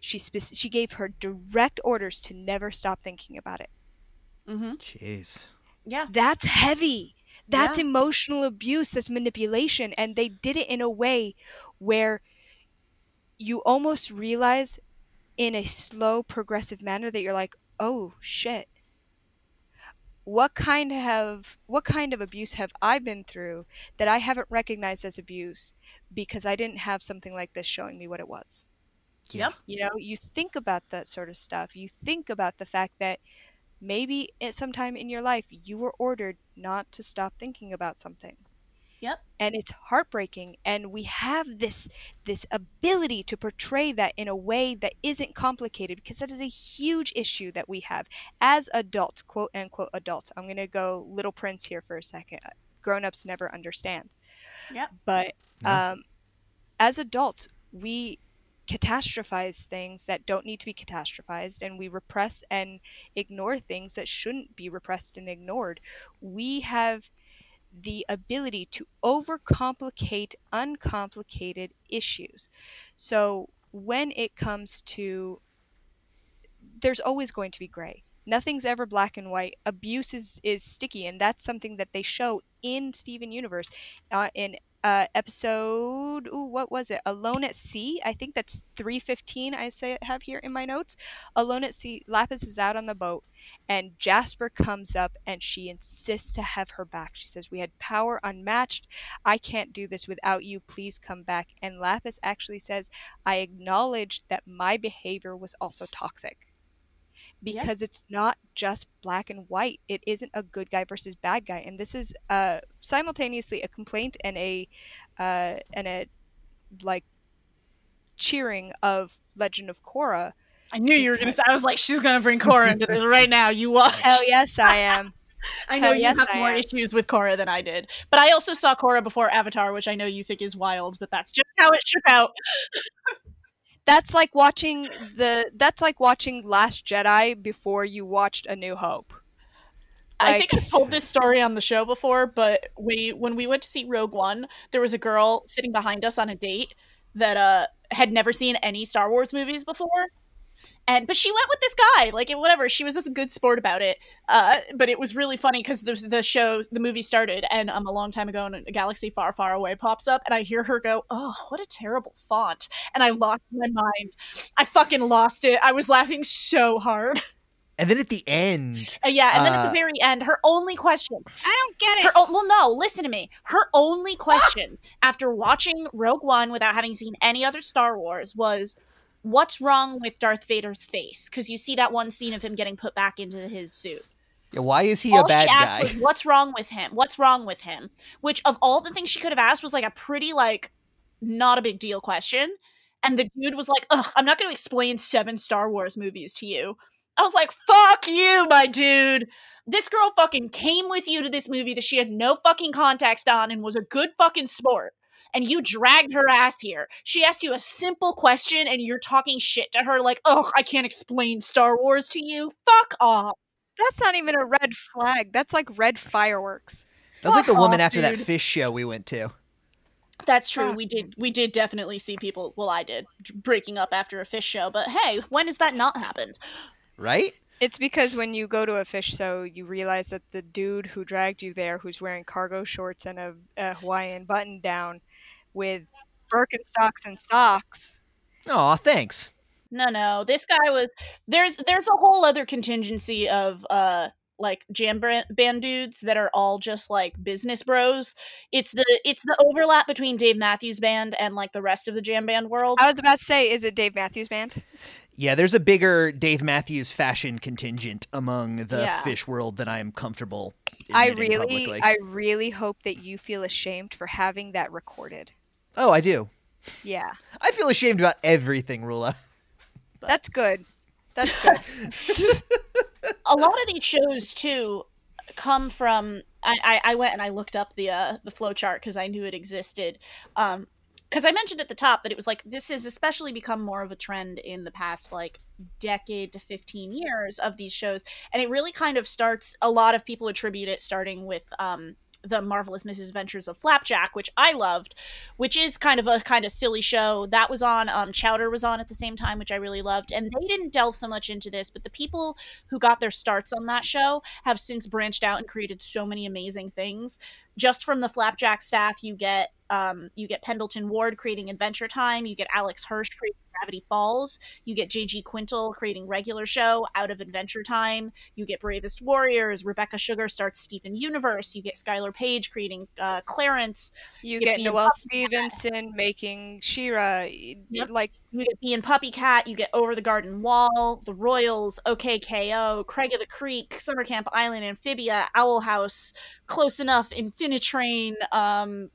She, spec- she gave her direct orders to never stop thinking about it. Mm-hmm. Jeez. Yeah. That's heavy. That's Yeah. emotional abuse. That's manipulation. And they did it in a way where you almost realize in a slow, progressive manner that you're like, oh shit. What kind of what kind of abuse have I been through that I haven't recognized as abuse because I didn't have something like this showing me what it was? Yeah. You know, you think about that sort of stuff. You think about the fact that maybe at some time in your life you were ordered not to stop thinking about something. Yep. And it's heartbreaking and we have this this ability to portray that in a way that isn't complicated because that is a huge issue that we have as adults, quote unquote adults. I'm going to go little prince here for a second. Grown-ups never understand. Yep. But No. um as adults, we catastrophize things that don't need to be catastrophized and we repress and ignore things that shouldn't be repressed and ignored. We have the ability to overcomplicate uncomplicated issues. So when it comes to there's always going to be gray. Nothing's ever black and white. Abuse is, is sticky, and that's something that they show in Steven Universe. Uh, in uh, episode, ooh, what was it? Alone at Sea. I think that's three fifteen. I say have here in my notes. Alone at Sea. Lapis is out on the boat, and Jasper comes up, and she insists to have her back. She says, "We had power unmatched. I can't do this without you. Please come back." And Lapis actually says, "I acknowledge that my behavior was also toxic." Because it's not just black and white. It isn't a good guy versus bad guy, and this is uh, simultaneously a complaint and a uh, and a like cheering of Legend of Korra. I knew you were gonna say. I was like, she's gonna bring Korra into this right now. You watch. Hell yes, I am. I know you yes, have more issues with Korra than I did, but I also saw Korra before Avatar, which I know you think is wild, but that's just how it shook out. That's like watching the. That's like watching Last Jedi before you watched A New Hope. I think I've told this story on the show before, but we when we went to see Rogue One, there was a girl sitting behind us on a date that uh had never seen any Star Wars movies before. And but she went with this guy like it, whatever she was just a good sport about it uh, but it was really funny because the, the show the movie started and um a long time ago in a galaxy far far away pops up and i hear her go oh what a terrible font and i lost my mind. I fucking lost it. I was laughing so hard. And then at the end, Uh, yeah and then at Uh, the very end her only question I don't get it. her o- well no listen to me. Her only question after watching rogue one without having seen any other star wars was what's wrong with darth vader's face? Because you see that one scene of him getting put back into his suit. Yeah, why is he all a bad she asked guy? was what's wrong with him? What's wrong with him? Which of all the things she could have asked was like a pretty like not a big deal question. And the dude was like Ugh, i'm not going to explain seven star wars movies to you. I was like fuck you my dude. This girl fucking came with you to this movie that she had no fucking context on and was a good fucking sport and you dragged her ass here. She asked you a simple question and you're talking shit to her like, "Oh, I can't explain Star Wars to you." Fuck off. That's not even a red flag. That's like red fireworks. That's was like the Fuck woman off, after that Phish show we went to. That's true. Fuck. We did we did definitely see people, well I did, breaking up after a Phish show, but hey, when has that not happened? Right? It's because when you go to a Phish show, you realize that the dude who dragged you there, who's wearing cargo shorts and a, a Hawaiian button down with Birkenstocks and socks. Oh, thanks. No, no. This guy was there's there's a whole other contingency of uh like jam band, band dudes that are all just like business bros. It's the it's the overlap between Dave Matthews Band and like the rest of the jam band world. I was about to say, is it Dave Matthews Band? Yeah, there's a bigger Dave Matthews fashion contingent among the Yeah. Phish world than I am comfortable. I really, publicly. I really hope that you feel ashamed for having that recorded. Oh, I do. Yeah, I feel ashamed about everything, Rula. that's good. That's good. a lot of these shows too come from I, I, I went and I looked up the uh, the flow chart because I knew it existed. Um, because I mentioned at the top that it was like this has especially become more of a trend in the past like decade to 15 years of these shows and it really kind of starts a lot of people attribute it starting with um the marvelous misadventures of flapjack which i loved which is kind of a kind of silly show. That was on um chowder was on at the same time which i really loved. And they didn't delve so much into this but the people who got their starts on that show have since branched out and created so many amazing things. Just from the flapjack staff you get um, you get pendleton ward creating adventure time. You get alex hirsch creating gravity falls. You get jg quintel creating regular show out of adventure time. You get bravest warriors. Rebecca sugar starts steven universe. You get skyler page creating uh, clarence. You Get get a Noelle Stevenson making She-Ra. Yep. Like You get Bee and Puppy Cat, you get Over the Garden Wall, The Royals, OKKO, Craig of the Creek, Summer Camp Island, Amphibia, Owl House, Close Enough, Infinity Train, um,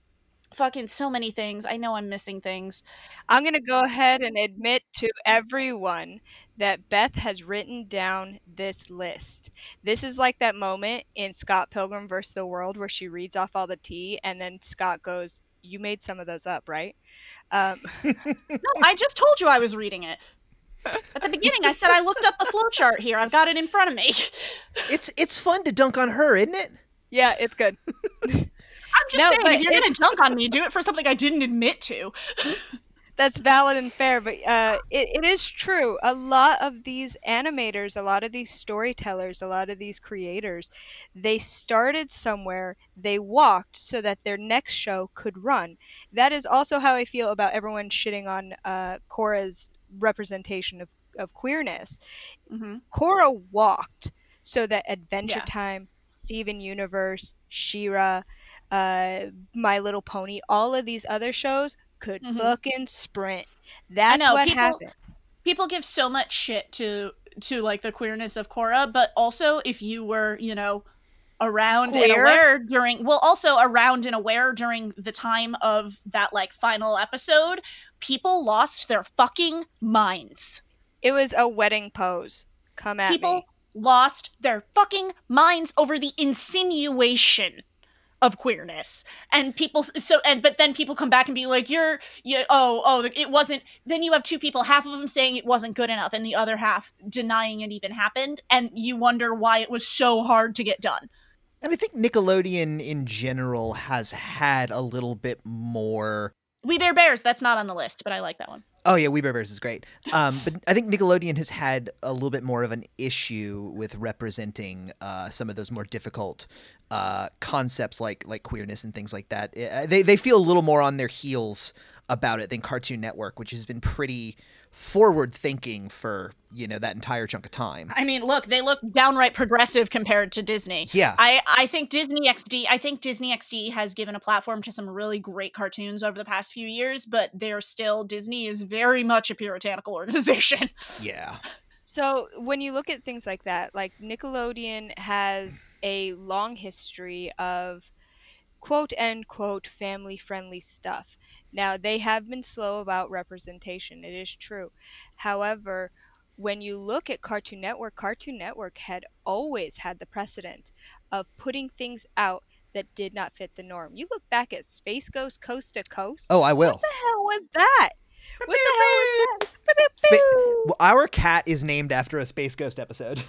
fucking so many things. I know I'm missing things. I'm going to go ahead and admit to everyone that Beth has written down this list. This is like that moment in Scott Pilgrim vs. the World where she reads off all the tea and then Scott goes, You made some of those up, right? Um, No, I just told you I was reading it. At the beginning, I said I looked up the flowchart here. I've got it in front of me. It's it's fun to dunk on her, isn't it? yeah, it's good. I'm just No, saying, if you're going to dunk on me, do it for something I didn't admit to. That's valid and fair, but uh, it, it is true. A lot of these animators, a lot of these storytellers, a lot of these creators, they started somewhere, they walked so that their next show could run. That is also how I feel about everyone shitting on uh, Korra's representation of, of queerness. Mm-hmm. Korra walked so that Adventure Yeah. Time, Steven Universe, She-Ra, uh, My Little Pony, all of these other shows could Mhm. fucking sprint. That's know, what people- happened. people give so much shit to to like the queerness of Korra, but also if you were, you know, around and aware during well also around and aware during the time of that like final episode, people lost their fucking minds. It was a wedding pose. Come at people me. lost their fucking minds over the insinuation of queerness and people so and but then people come back and be like you're you oh oh it wasn't then you have two people half of them saying it wasn't good enough and the other half denying it even happened and you wonder why it was so hard to get done And I think Nickelodeon in general has had a little bit more We Bare Bears. That's not on the list, but I like that one. Oh yeah, We Bare Bears is great. Um, but I think Nickelodeon has had a little bit more of an issue with representing uh, some of those more difficult uh, concepts like like queerness and things like that. Uh, They they feel a little more on their heels about it than Cartoon Network, which has been pretty forward thinking for you know that entire chunk of time. I mean, look, they look downright progressive compared to Disney. Yeah. I, I think Disney XD, I think Disney XD has given a platform to some really great cartoons over the past few years, but they're still, Disney is very much a puritanical organization. Yeah. So when you look at things like that, like Nickelodeon has a long history of quote unquote family friendly stuff. Now they have been slow about representation, it is true. However, when you look at Cartoon Network, Cartoon Network had always had the precedent of putting things out that did not fit the norm. You look back at Space Ghost Coast to Coast. Oh, I will. What the hell was that? What the hell was that? Spa- well, our cat is named after a Space Ghost episode.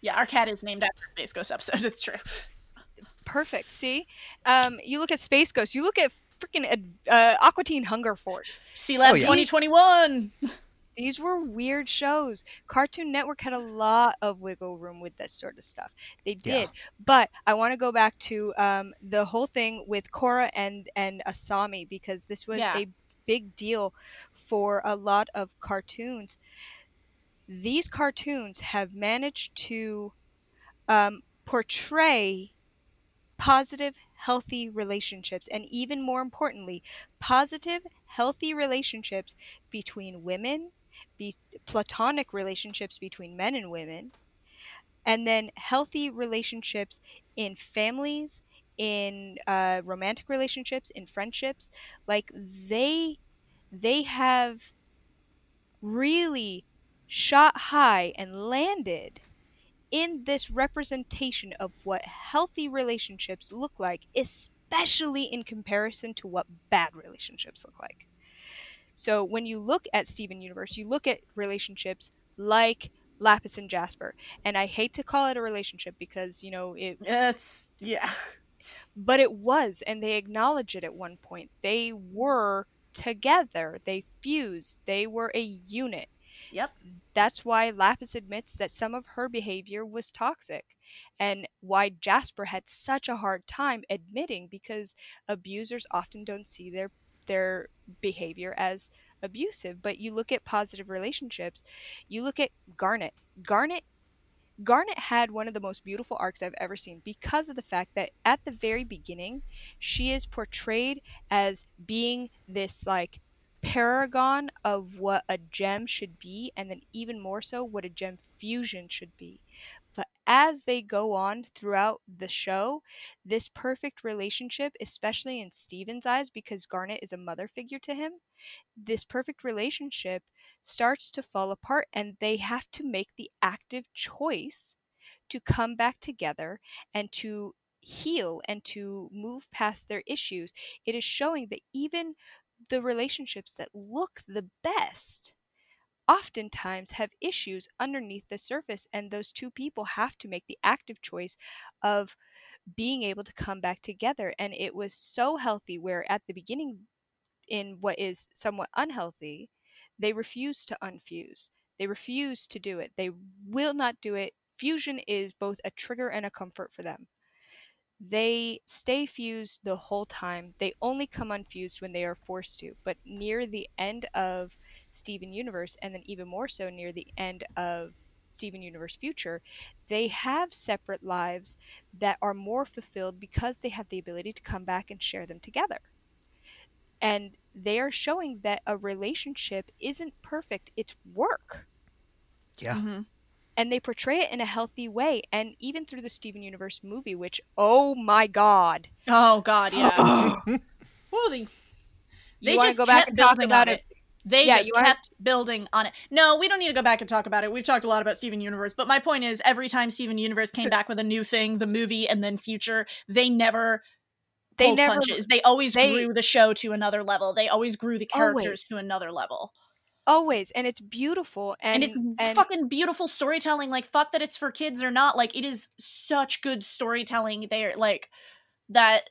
Yeah, our cat is named after a Space Ghost episode. It's true. Perfect. See, um, you look at Space Ghost. You look at freaking uh, Aqua Teen Hunger Force. Sealab Oh, yeah. 2021. These were weird shows. Cartoon Network had a lot of wiggle room with this sort of stuff. They Yeah. did. But I want to go back to um, the whole thing with Korra and and Asami because this was Yeah. a big deal for a lot of cartoons. These cartoons have managed to um, portray positive, healthy relationships, and even more importantly, positive, healthy relationships between women, be platonic relationships between men and women, and then healthy relationships in families, in uh, romantic relationships, in friendships. Like they, they have really shot high and landed in this representation of what healthy relationships look like, especially in comparison to what bad relationships look like. So when you look at Steven Universe, you look at relationships like Lapis and Jasper. And I hate to call it a relationship because, you know, it It's, yeah. but it was and they acknowledge it at one point. They were together. They fused. They were a unit. Yep. That's why Lapis admits that some of her behavior was toxic and why Jasper had such a hard time admitting because abusers often don't see their their behavior as abusive but you look at positive relationships you look at Garnet Garnet Garnet had one of the most beautiful arcs I've ever seen because of the fact that at the very beginning she is portrayed as being this like paragon of what a gem should be and then even more so what a gem fusion should be. But as they go on throughout the show this perfect relationship especially in steven's eyes because garnet is a mother figure to him this perfect relationship starts to fall apart and they have to make the active choice to come back together and to heal and to move past their issues. It is showing that even the relationships that look the best oftentimes have issues underneath the surface and those two people have to make the active choice of being able to come back together and it was so healthy where at the beginning in what is somewhat unhealthy they refuse to unfuse. They refuse to do it. They will not do it. Fusion is both a trigger and a comfort for them they stay fused the whole time. They only come unfused when they are forced to. But near the end of Steven Universe, and then even more so near the end of Steven Universe Future, they have separate lives that are more fulfilled because they have the ability to come back and share them together. And they are showing that a relationship isn't perfect, it's work Yeah. Mhm. And they portray it in a healthy way and even through the steven universe movie which oh my god Oh, God, yeah. Ooh, they, you they want just go back kept and talk building about on it They Yeah, just you wanna- kept building on it. No, we don't need to go back and talk about it. We've talked a lot about Steven Universe, but my point is every time Steven Universe came back with a new thing, the movie and then future, they never They pulled never- punches. They always they- grew the show to another level. They always grew the characters Always. to another level. Always and it's beautiful And, and, it's fucking beautiful storytelling. Like fuck that it's for kids or not. Like it is such good storytelling there. Like that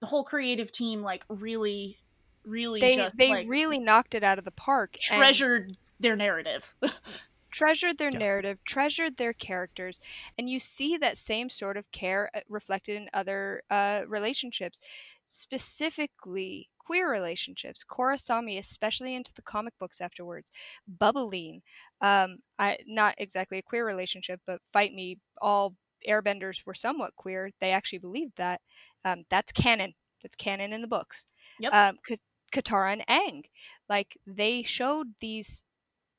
the whole creative team like really really they just they like really knocked it out of the park. and treasured their narrative. treasured their narrative, treasured their characters, and you see that same sort of care uh, reflected in other uh, relationships, specifically queer relationships. Korrasami especially into the comic books afterwards, Bubbling, um, I not exactly a queer relationship, but Fight Me, all airbenders were somewhat queer. They actually believed that. Um, that's canon. That's canon in the books. Yep. Um, Ka- Katara and Aang, like they showed these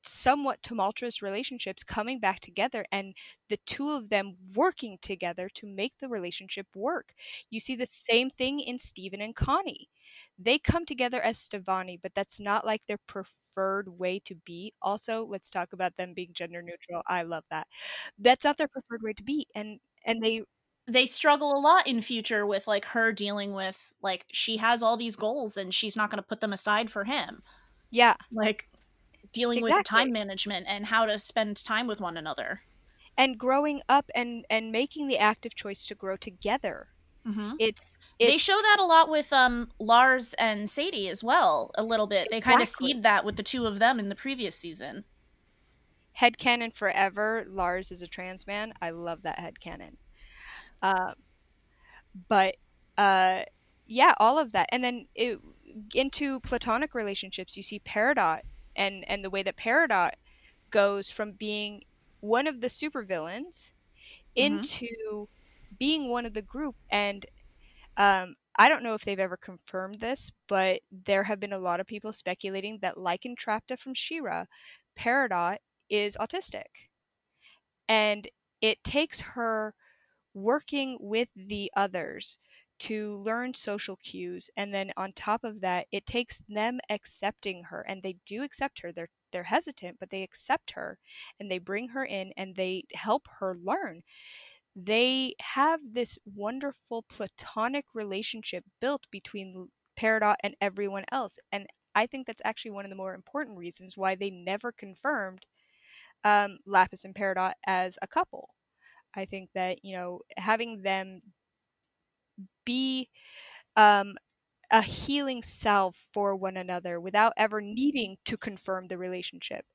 somewhat tumultuous relationships coming back together and the two of them working together to make the relationship work. You see the same thing in Steven and Connie. They come together as Stevonnie, but that's not like their preferred way to be. Also, let's talk about them being gender neutral. I love that. That's not their preferred way to be. And and they they struggle a lot in future with like her dealing with like she has all these goals and she's not going to put them aside for him. yeah, Like dealing with time management and how to spend time with one another. and growing up and and making the active choice to grow together. Mm-hmm. It's, They show that a lot with um Lars and Sadie as well, a little bit. They kind of seed that with the two of them in the previous season. headcanon forever. Lars is a trans man. I love that headcanon. Uh, but uh, yeah, all of that, and then it, into platonic relationships, you see Peridot and and the way that Peridot goes from being one of the supervillains into being one of the group, and um, I don't know if they've ever confirmed this, but there have been a lot of people speculating that, like Entrapta from She-Ra, Peridot is autistic. And it takes her working with the others to learn social cues and then on top of that it takes them accepting her and they do accept her they're they're hesitant but they accept her and they bring her in and they help her learn they have this wonderful platonic relationship built between Peridot and everyone else. And I think that's actually one of the more important reasons why they never confirmed um, Lapis and Peridot as a couple. I think that, you know, having them be um, a healing self for one another without ever needing to confirm the relationship.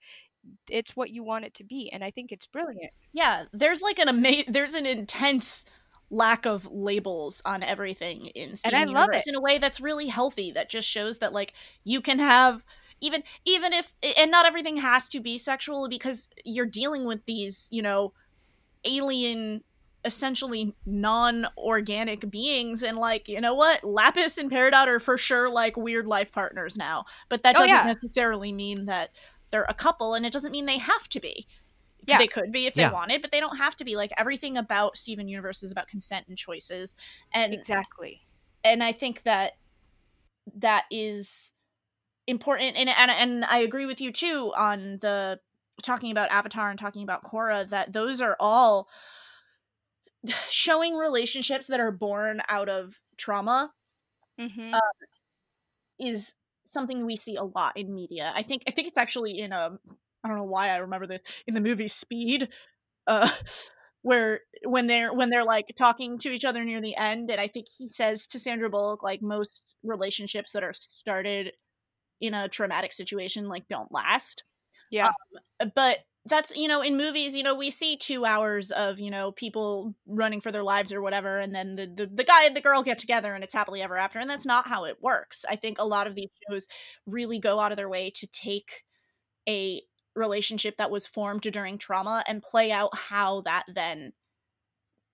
It's what you want it to be. And I think it's brilliant. Yeah, there's like an ama- there's an intense lack of labels on everything in Steven I love Universe it. in a way that's really healthy that just shows that like you can have even even if and not everything has to be sexual because you're dealing with these, you know, alien essentially non-organic beings and like you know what lapis and peridot are for sure like weird life partners now but that Oh, doesn't yeah. necessarily mean that they're a couple and it doesn't mean they have to be Yeah. they could be if they Yeah. wanted but they don't have to be like everything about steven universe is about consent and choices and Exactly. and i think that that is important and and, and i agree with you too on the talking about avatar and talking about Korra that those are all showing relationships that are born out of trauma hmm is something we see a lot in media. I think I think it's actually in a I don't know why I remember this in the movie Speed, uh, where when they're when they're like talking to each other near the end, and I think he says to Sandra Bullock like most relationships that are started in a traumatic situation like don't last. Yeah. But that's you know in movies you know we see two hours of you know people running for their lives or whatever and then the, the the guy and the girl get together and it's happily ever after and that's not how it works. I think a lot of these shows really go out of their way to take a relationship that was formed during trauma and play out how that then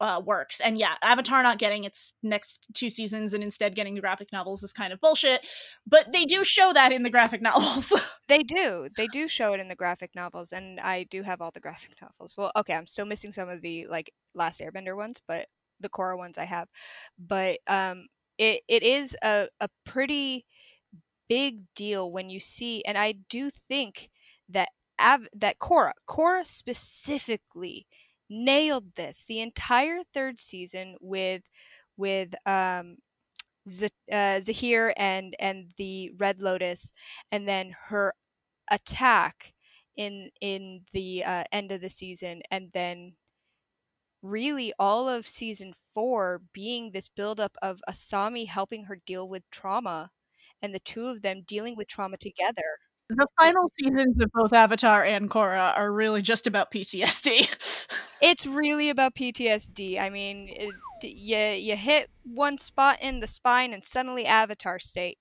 uh, works and yeah avatar not getting its next two seasons and instead getting the graphic novels is kind of bullshit but they do show that in the graphic novels They do. They do show it in the graphic novels, and I do have all the graphic novels. Well, okay, I'm still missing some of the like Last Airbender ones, but the Korra ones I have. But um, it it is a a pretty big deal when you see, and I do think that Av- that Korra Korra specifically nailed this the entire third season with with um Z- uh, Zahir and and the Red Lotus, and then her attack in in the uh, end of the season, and then really all of season four being this buildup of Asami helping her deal with trauma and the two of them dealing with trauma together. The final seasons of both Avatar and Korra are really just about PTSD. It's really about PTSD. I mean, it, you you hit one spot in the spine and suddenly Avatar state.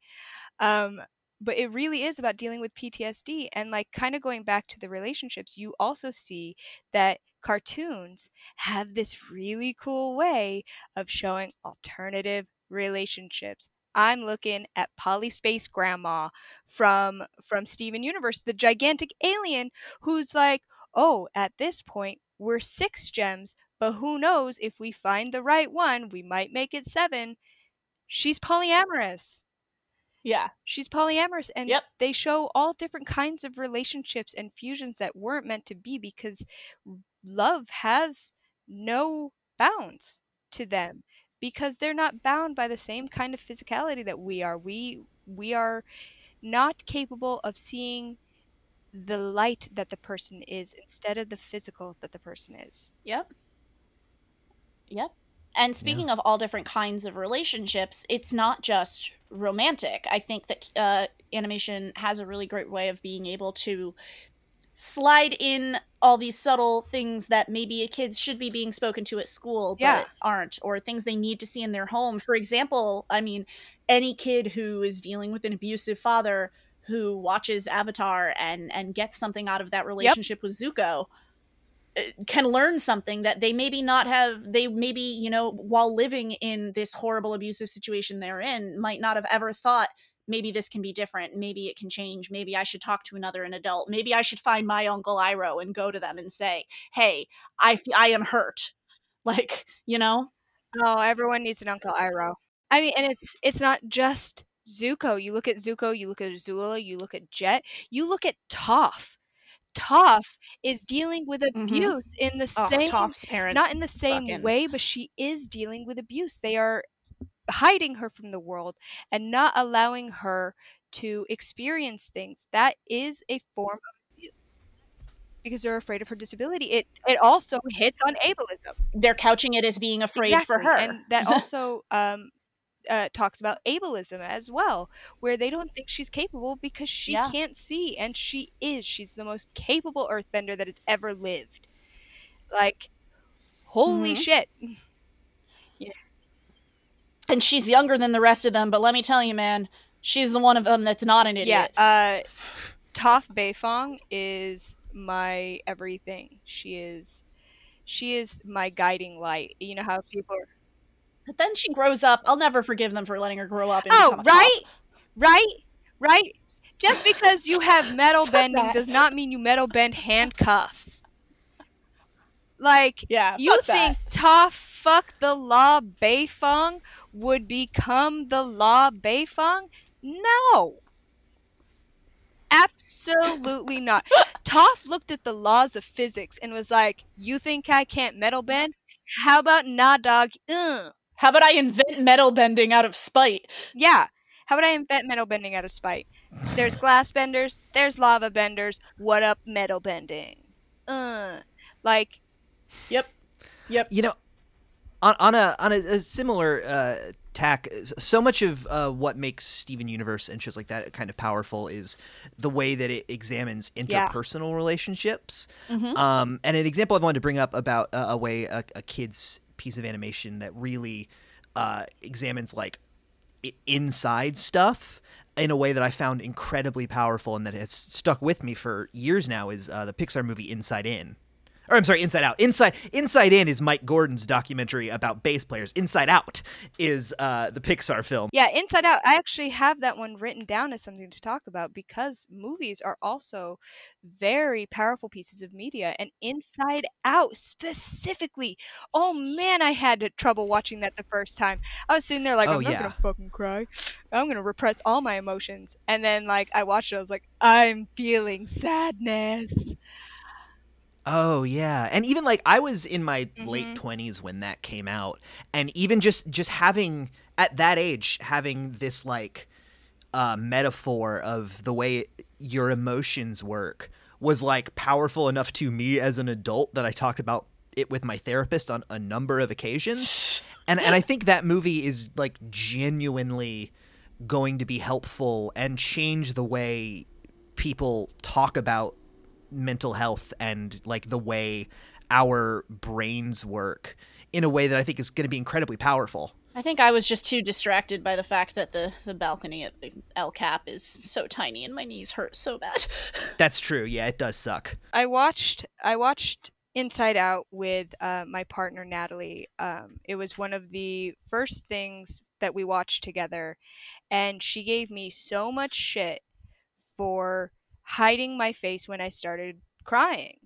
Um, but it really is about dealing with PTSD and like kind of going back to the relationships. You also see that cartoons have this really cool way of showing alternative relationships. I'm looking at Polyspace Grandma from from Steven Universe, the gigantic alien who's like, "Oh, at this point, we're 6 gems, but who knows if we find the right one, we might make it 7." She's polyamorous. yeah. She's polyamorous and Yep. they show all different kinds of relationships and fusions that weren't meant to be because love has no bounds to them because they're not bound by the same kind of physicality that we are. We we are not capable of seeing the light that the person is instead of the physical that the person is. Yep. Yep. And speaking of all different kinds of relationships, it's not just romantic. I think that uh, animation has a really great way of being able to slide in all these subtle things that maybe a kids should be being spoken to at school but Yeah. aren't or things they need to see in their home for example i mean any kid who is dealing with an abusive father who watches avatar and and gets something out of that relationship with zuko uh, can learn something that they maybe not have they maybe you know while living in this horrible abusive situation they're in might not have ever thought maybe this can be different. Maybe it can change. Maybe i should talk to another an adult. Maybe i should find my uncle Iroh and go to them and say hey I, I am hurt like you know? Oh, everyone needs an Uncle Iroh I mean, and it's it's not just Zuko. You look at Zuko, you look at Azula, you look at Jet, you look at Toph. Toph is dealing with Mhm. abuse in the oh, same Toph's parents not in the same fucking- way, but she is dealing with abuse. They are hiding her from the world and not allowing her to experience things. That is a form of abuse. Because they're afraid of her disability. It it also hits on ableism. they're couching it as being afraid for her And that also um, uh, talks about ableism as well, where they don't think she's capable because she Yeah. can't see, and she is. She's the most capable earthbender that has ever lived. Like, holy Mhm. shit. Yeah. And she's younger than the rest of them but let me tell you man she's the one of them that's not an Yeah, idiot uh, Toph Beifong is my everything. She is. She is my guiding light. You know how people are but then she grows up i'll never forgive them for letting her grow up Oh, right, right, right. Just because you have metal bending does not mean you metal bend handcuffs. Like yeah you that. think Toph fuck the law Beifong would become the law Beifong? No. Absolutely not. Toph looked at the laws of physics and was like, "You think I can't metal bend? How about nah, dog? Ugh. How about i invent metal bending out of spite Yeah. How about I invent metal bending out of spite? There's glass benders, there's lava benders. What up, metal bending? Uh, like, yep yep you know on, on a on a, a similar uh tack so much of uh, what makes steven universe and shows like that kind of powerful is the way that it examines Yeah. interpersonal relationships Mhm. um, and an example i wanted to bring up about uh, a way a, a kid's piece of animation that really uh, examines like inside stuff in a way that I found incredibly powerful and that has stuck with me for years now is uh, the Pixar movie Inside In. Or I'm sorry, Inside Out. Inside Inside In is Mike Gordon's documentary about bass players. Inside Out is uh, the Pixar film. yeah, Inside Out. I actually have that one written down as something to talk about because movies are also very powerful pieces of media, and Inside Out specifically. Oh man, I had trouble watching that the first time. I was sitting there like, Oh, I'm not yeah. gonna fucking cry. I'm gonna repress all my emotions, and then like I watched it, I was like, I'm feeling sadness. Oh yeah, and even like I was in my Mhm. late twenties when that came out, and even just just having at that age having this like uh, metaphor of the way your emotions work was like powerful enough to me as an adult that I talked about it with my therapist on a number of occasions, and and I think that movie is like genuinely going to be helpful and change the way people talk about mental health and like the way our brains work in a way that I think is going to be incredibly powerful. I think I was just too distracted by the fact that the, the balcony at the El Cap is so tiny and my knees hurt so bad. That's true. Yeah, it does suck. I watched I watched Inside Out with uh, my partner Natalie. Um, it was one of the first things that we watched together, and she gave me so much shit for hiding my face when I started crying.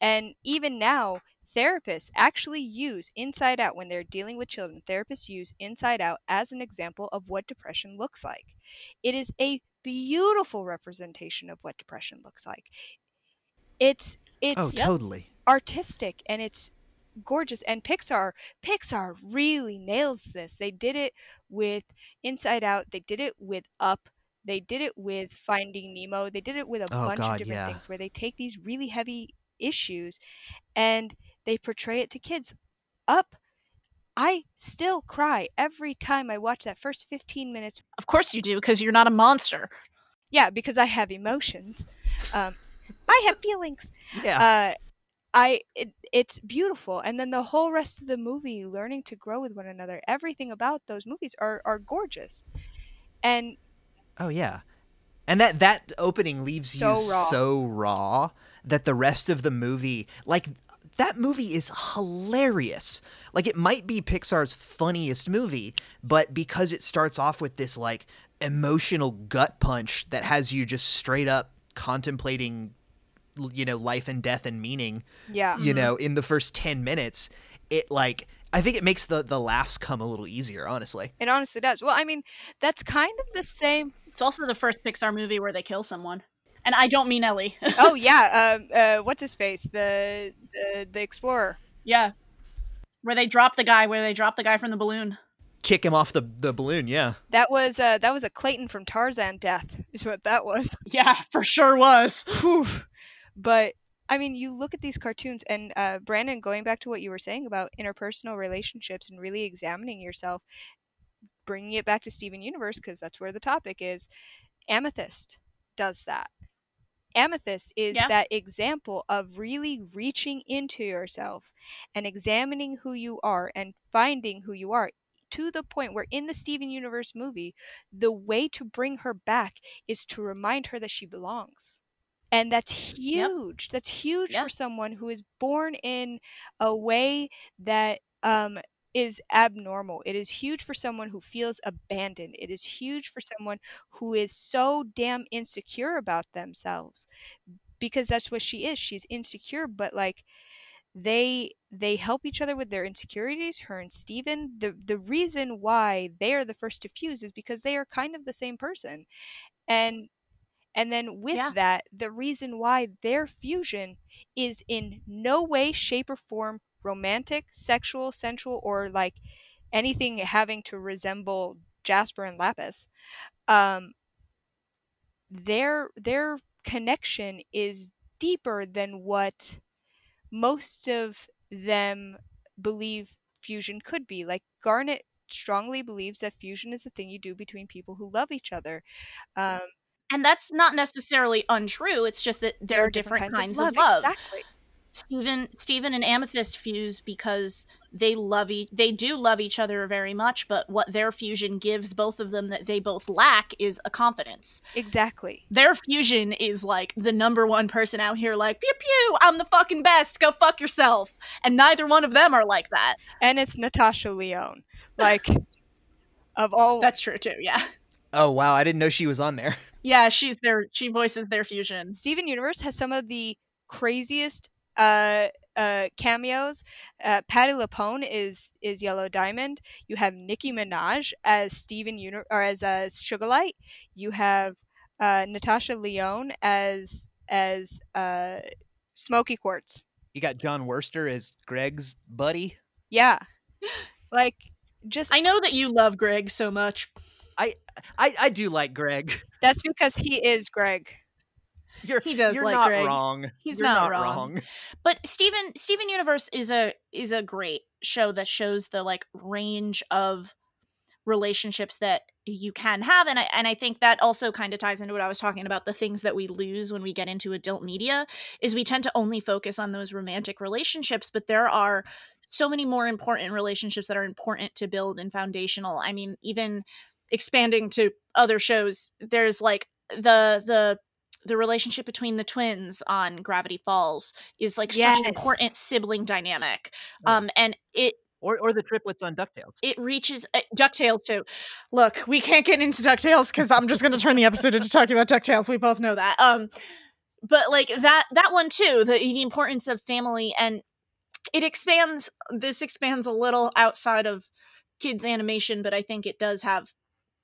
And even now, therapists actually use Inside Out when they're dealing with children. Therapists use Inside Out as an example of what depression looks like. It is a beautiful representation of what depression looks like. It's it's Oh, totally. artistic and it's gorgeous and Pixar Pixar really nails this. They did it with Inside Out, they did it with Up, they did it with Finding Nemo, they did it with a Oh, bunch God, of different yeah. things where they take these really heavy issues and they portray it to kids. Up I still cry every time I watch that first 15 minutes. of course you do, because you're not a monster. Yeah, because I have emotions. Um, I have feelings. Yeah. uh i it, it's beautiful and then the whole rest of the movie learning to grow with one another everything about those movies are are gorgeous and Oh yeah. And that that opening leaves So you raw. so raw that the rest of the movie like that movie is hilarious. Like it might be Pixar's funniest movie, but because it starts off with this like emotional gut punch that has you just straight up contemplating you know life and death and meaning yeah you mm-hmm. know in the first 10 minutes it like i think it makes the the laughs come a little easier honestly it honestly does well i mean that's kind of the same It's also the first Pixar movie where they kill someone. And I don't mean Ellie. oh yeah um uh what's his face the the, the explorer yeah. Where they drop the guy, where they drop the guy from the balloon. kick him off the the balloon yeah that was uh that was a clayton from tarzan death is what that was Yeah, for sure was. Whew. But I mean, you look at these cartoons, and uh, Brandon, going back to what you were saying about interpersonal relationships and really examining yourself, bringing it back to Steven Universe because that's where the topic is. Amethyst does that. Amethyst is Yeah. that example of really reaching into yourself and examining who you are and finding who you are to the point where in the Steven Universe movie, the way to bring her back is to remind her that she belongs. And that's huge. That's huge Yeah. for someone who is born in a way that um, is abnormal. It is huge for someone who feels abandoned. It is huge for someone who is so damn insecure about themselves because that's what she is. She's insecure, but like they they help each other with their insecurities her and Steven the the reason why they are the first to fuse is because they are kind of the same person and and then with Yeah. that the reason why their fusion is in no way shape or form romantic sexual sensual or like anything having to resemble Jasper and Lapis um their their connection is deeper than what most of them believe fusion could be. Like Garnet strongly believes that fusion is a thing you do between people who love each other. Um, And that's not necessarily untrue. It's just that there, are different, kinds, of love. Exactly. Steven, Steven and Amethyst fuse because they love each. They do love each other very much, but what their fusion gives both of them that they both lack is a confidence. Exactly. Their fusion is like the number one person out here, like pew pew. I'm the fucking best. Go fuck yourself. And neither one of them are like that. And it's Natasha Lyonne. Like of all That's true too. Yeah, oh wow i didn't know she was on there yeah. She's their. She voices their fusion. Steven Universe has some of the craziest uh, uh, cameos. Uh, Patti LuPone is is Yellow Diamond. You have Nicki Minaj as Steven Uni- or as uh, Sugilite. You have uh, Natasha Lyonne as as uh, Smoky Quartz. you got Jon Wurster as greg's buddy Yeah, like just I know that you love Greg so much. I i i do like greg that's because he is Greg. You're He does you're like not Greg. wrong He's not not wrong. But Steven Steven Universe is a is a great show that shows the like range of relationships that you can have and I and I think that also kind of ties into what I was talking about the things that we lose when we get into adult media is we tend to only focus on those romantic relationships but there are so many more important relationships that are important to build and foundational. I mean even expanding to other shows there's like the the the relationship between the twins on Gravity Falls is like such an important sibling dynamic. Yeah. Um and it Or or the triplets on Ducktales. it reaches uh, DuckTales too. Look, we can't get into DuckTales because I'm just going to turn the episode into talking about DuckTales. We both know that. Um, but like that that one too, the the importance of family and it expands. This expands a little outside of kids animation, but I think it does have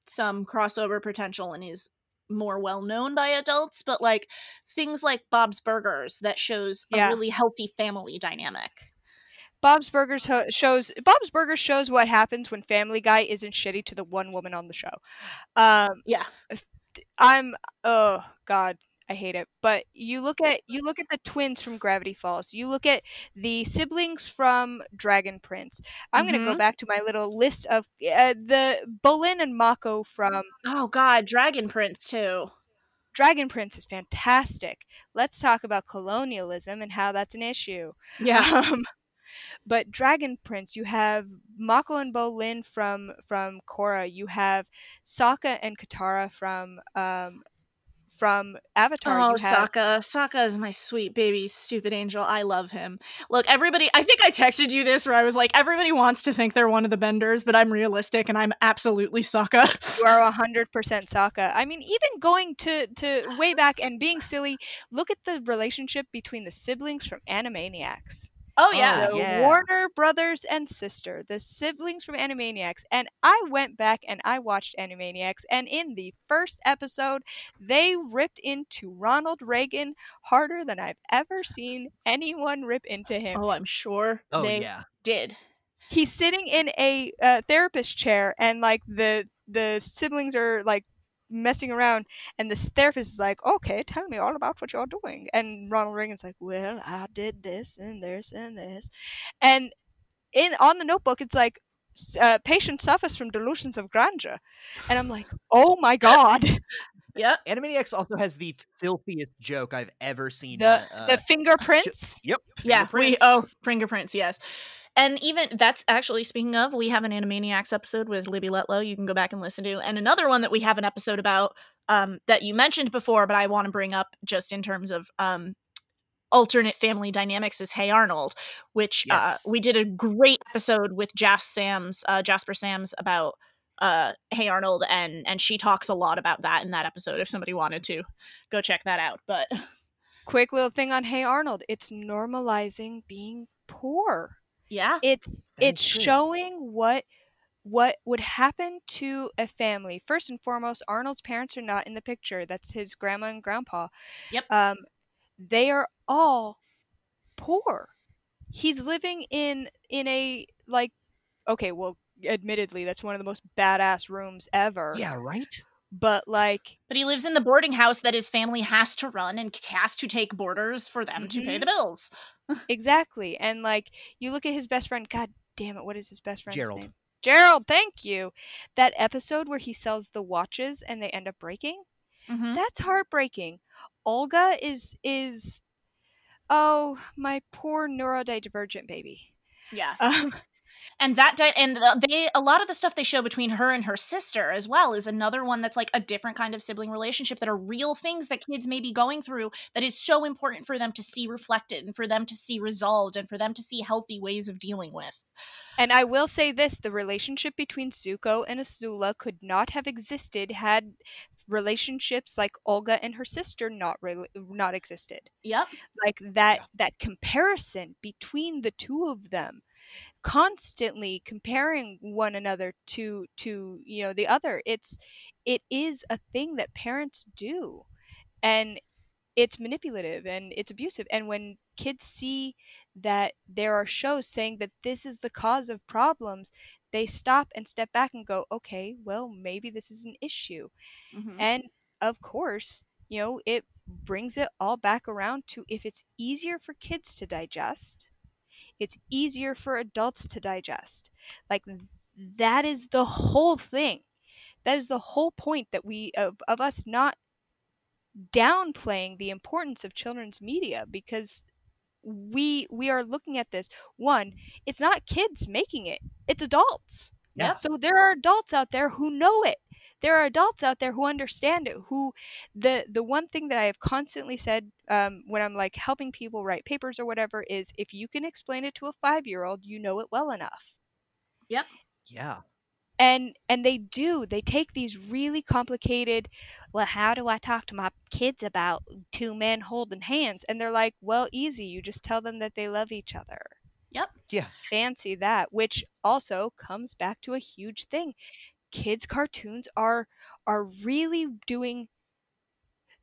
some crossover potential and is more well known by adults. But like things like Bob's Burgers that shows a really healthy family dynamic. Bob's Burgers ho- shows Bob's Burgers shows what happens when Family Guy isn't shitty to the one woman on the show. Um, Yeah. I'm oh god, I hate it. But you look at you look at the twins from Gravity Falls. You look at the siblings from Dragon Prince. I'm gonna go Mhm. back to my little list of uh, the Bolin and Mako from Oh God, Dragon Prince too. Dragon Prince is fantastic. Let's talk about colonialism and how that's an issue. Yeah. Um, but Dragon Prince, you have Mako and Bolin from from Korra. You have Sokka and Katara from um from Avatar. Oh, have, Sokka. Sokka is my sweet baby, stupid angel. I love him. Look, everybody, I think I texted you this where I was like, everybody wants to think they're one of the benders, but I'm realistic and I'm absolutely Sokka. You are hundred percent Sokka. I mean, even going to to way back and being silly. Look at the relationship between the siblings from Animaniacs. Oh, yeah. the yeah. Warner brothers and sister, the siblings from Animaniacs. And I went back and I watched Animaniacs, and in the first episode, they ripped into Ronald Reagan harder than I've ever seen anyone rip into him. Oh, I'm sure Oh they yeah. did. He's sitting in a uh, therapist chair, and like the the siblings are like messing around and the therapist is like okay tell me all about what you're doing and ronald reagan's like well i did this and this and this and in on the notebook it's like s- uh, patient suffers from delusions of grandeur and i'm like oh my god Yep. Animaniacs also has the filthiest joke I've ever seen. the in uh, the fingerprints Yep. Yeah. We, fingerprints. oh, fingerprints, yes. And even that's actually speaking of, we have an Animaniacs episode with Libby Letlow. You can go back and listen to, and another one that we have an episode about um, that you mentioned before, but I want to bring up just in terms of um, alternate family dynamics is Hey Arnold, which uh, we did a great episode with Jas Sam's uh, Jasper Sam's about uh, Hey Arnold, and and she talks a lot about that in that episode. If somebody wanted to go check that out, but quick little thing on hey arnold it's normalizing being poor yeah, it's it's true. showing what what would happen to a family first and foremost arnold's parents are not in the picture that's his grandma and grandpa Yep. um they are all poor he's living in in a like okay well admittedly that's one of the most badass rooms ever Yeah. Right. But like But he lives in the boarding house that his family has to run and has to take boarders for them to pay the bills. exactly and like you look at his best friend god damn it what is his best friend's Gerald. name gerald thank you that episode where he sells the watches and they end up breaking Mhm. that's heartbreaking olga is is oh my poor neurodivergent baby Yeah. um, And that di- and they a lot of the stuff they show between her and her sister as well is another one that's like a different kind of sibling relationship that are real things that kids may be going through that is so important for them to see reflected and for them to see resolved and for them to see healthy ways of dealing with. and i will say this the relationship between zuko and azula could not have existed had relationships like olga and her sister not really not existed Yep. like that that comparison between the two of them constantly comparing one another to to you know the other. It's it is a thing that parents do and it's manipulative and it's abusive. And when kids see that there are shows saying that this is the cause of problems they stop and step back and go okay well maybe this is an issue. Mhm. and of course, you know, it brings it all back around to if it's easier for kids to digest, it's easier for adults to digest. Like that is the whole thing. That is the whole point that we of, of us not downplaying the importance of children's media because we we are looking at this one it's not kids making it it's adults Yeah. so there are adults out there who know it there are adults out there who understand it who the the one thing that i have constantly said um, when i'm like helping people write papers or whatever is if you can explain it to a five year old you know it well enough Yep. Yeah. and and they do they take these really complicated well how do i talk to my kids about two men holding hands and they're like well easy you just tell them that they love each other Yep. Yeah. fancy that which also comes back to a huge thing kids cartoons are are really doing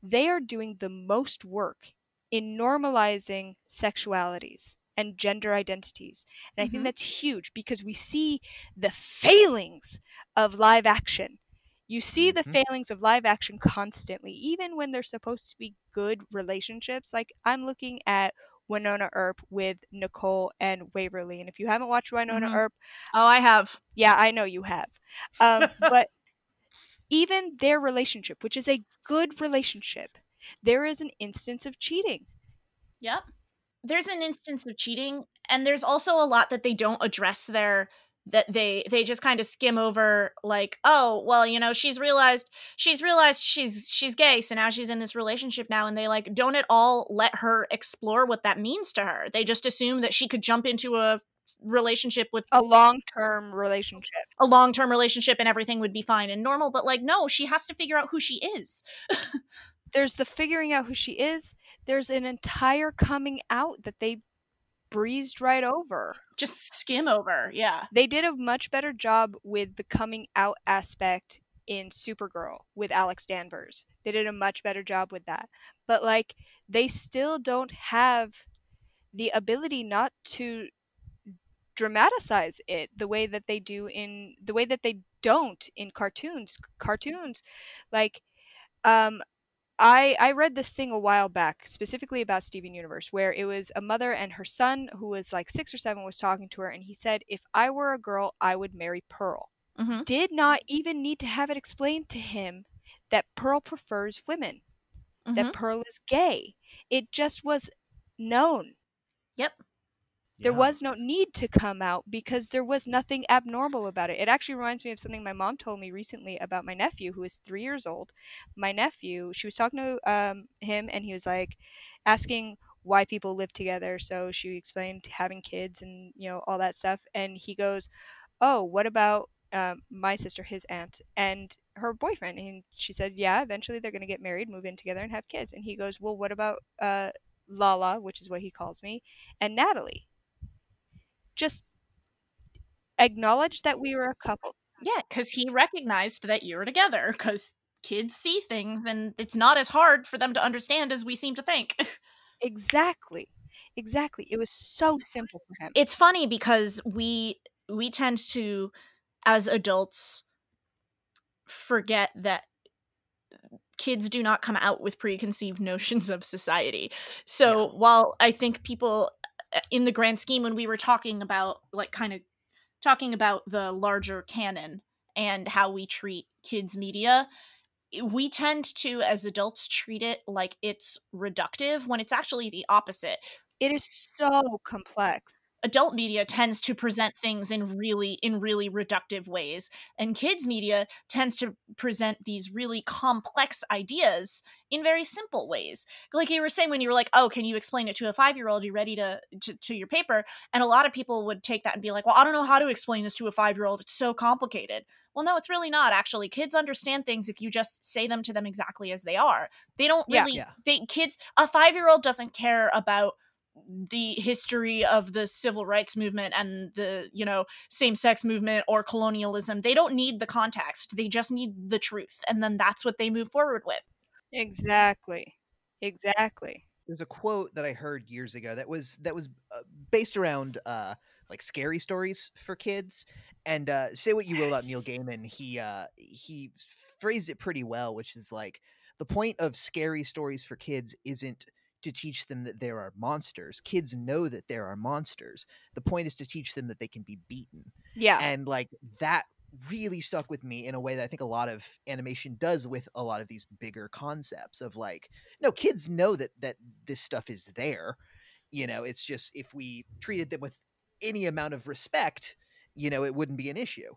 they are doing the most work in normalizing sexualities and gender identities and i think Mhm. that's huge because we see the failings of live action you see the Mhm. failings of live action constantly even when they're supposed to be good relationships like i'm looking at Wynonna Earp with nicole and waverly and if you haven't watched Wynonna Mhm. earp Oh, I have. yeah, I know you have. Um, but even their relationship, which is a good relationship, there is an instance of cheating. Yep. There's an instance of cheating, and there's also a lot that they don't address there that they they just kind of skim over like oh well you know she's realized she's realized she's she's gay so now she's in this relationship now and they like don't at all let her explore what that means to her they just assume that she could jump into a relationship with A long term relationship. a long-term relationship and everything would be fine and normal but like no she has to figure out who she is There's the figuring out who she is. There's an entire coming out that they breezed right over. just skim over yeah They did a much better job with the coming out aspect in Supergirl with Alex Danvers. They did a much better job with that. But like they still don't have the ability not to dramatize it the way that they do in the way that they don't in cartoons. Cartoons like um I I read this thing a while back specifically about Steven Universe where it was a mother and her son who was like 6 or 7 was talking to her and he said if I were a girl I would marry Pearl. mm-hmm. Did not even need to have it explained to him that Pearl prefers women, that Pearl is gay. It just was known. yep There was no need to come out because there was nothing abnormal about it. It actually reminds me of something my mom told me recently about my nephew, who is three years old. My nephew, she was talking to um, him, and he was like asking why people live together. So she explained having kids and you know all that stuff, and he goes, "Oh, what about um, my sister, his aunt, and her boyfriend?" And she said, "Yeah, eventually they're gonna get married, move in together, and have kids." And he goes, "Well, what about uh, Lala, which is what he calls me, and Natalie?" Just acknowledge that we were a couple. Yeah, because he recognized that you're together. Because kids see things, and it's not as hard for them to understand as we seem to think. Exactly. Exactly. It was so simple for him. it's funny because we we tend to, as adults, forget that kids do not come out with preconceived notions of society. So while I think people, Uh, in the grand scheme, when we were talking about like kind of talking about the larger canon and how we treat kids media we tend to as adults treat it like it's reductive when it's actually the opposite It is so complex. Adult media tends to present things in really in really reductive ways and kids media tends to present these really complex ideas in very simple ways. Like you were saying when you were like oh can you explain it to a five year old you ready to, to to your paper? And a lot of people would take that and be like well i don't know how to explain this to a five year old it's so complicated. Well no it's really not actually. Kids understand things if you just say them to them exactly as they are. They don't Yeah. really Yeah. they kids a five year old doesn't care about the history of the civil rights movement and the you know same-sex movement or colonialism they don't need the context they just need the truth and then that's what they move forward with Exactly. Exactly. There's a quote that I heard years ago that was that was uh, based around uh, like scary stories for kids. And uh, say what you will about Neil Gaiman, he uh, he phrased it pretty well, which is like the point of scary stories for kids isn't to teach them that there are monsters. Kids know that there are monsters. The point is to teach them that they can be beaten. Yeah. And like that really stuck with me in a way that I think a lot of animation does with a lot of these bigger concepts of like no kids know that that this stuff is there. You know, it's just if we treated them with any amount of respect, you know, it wouldn't be an issue.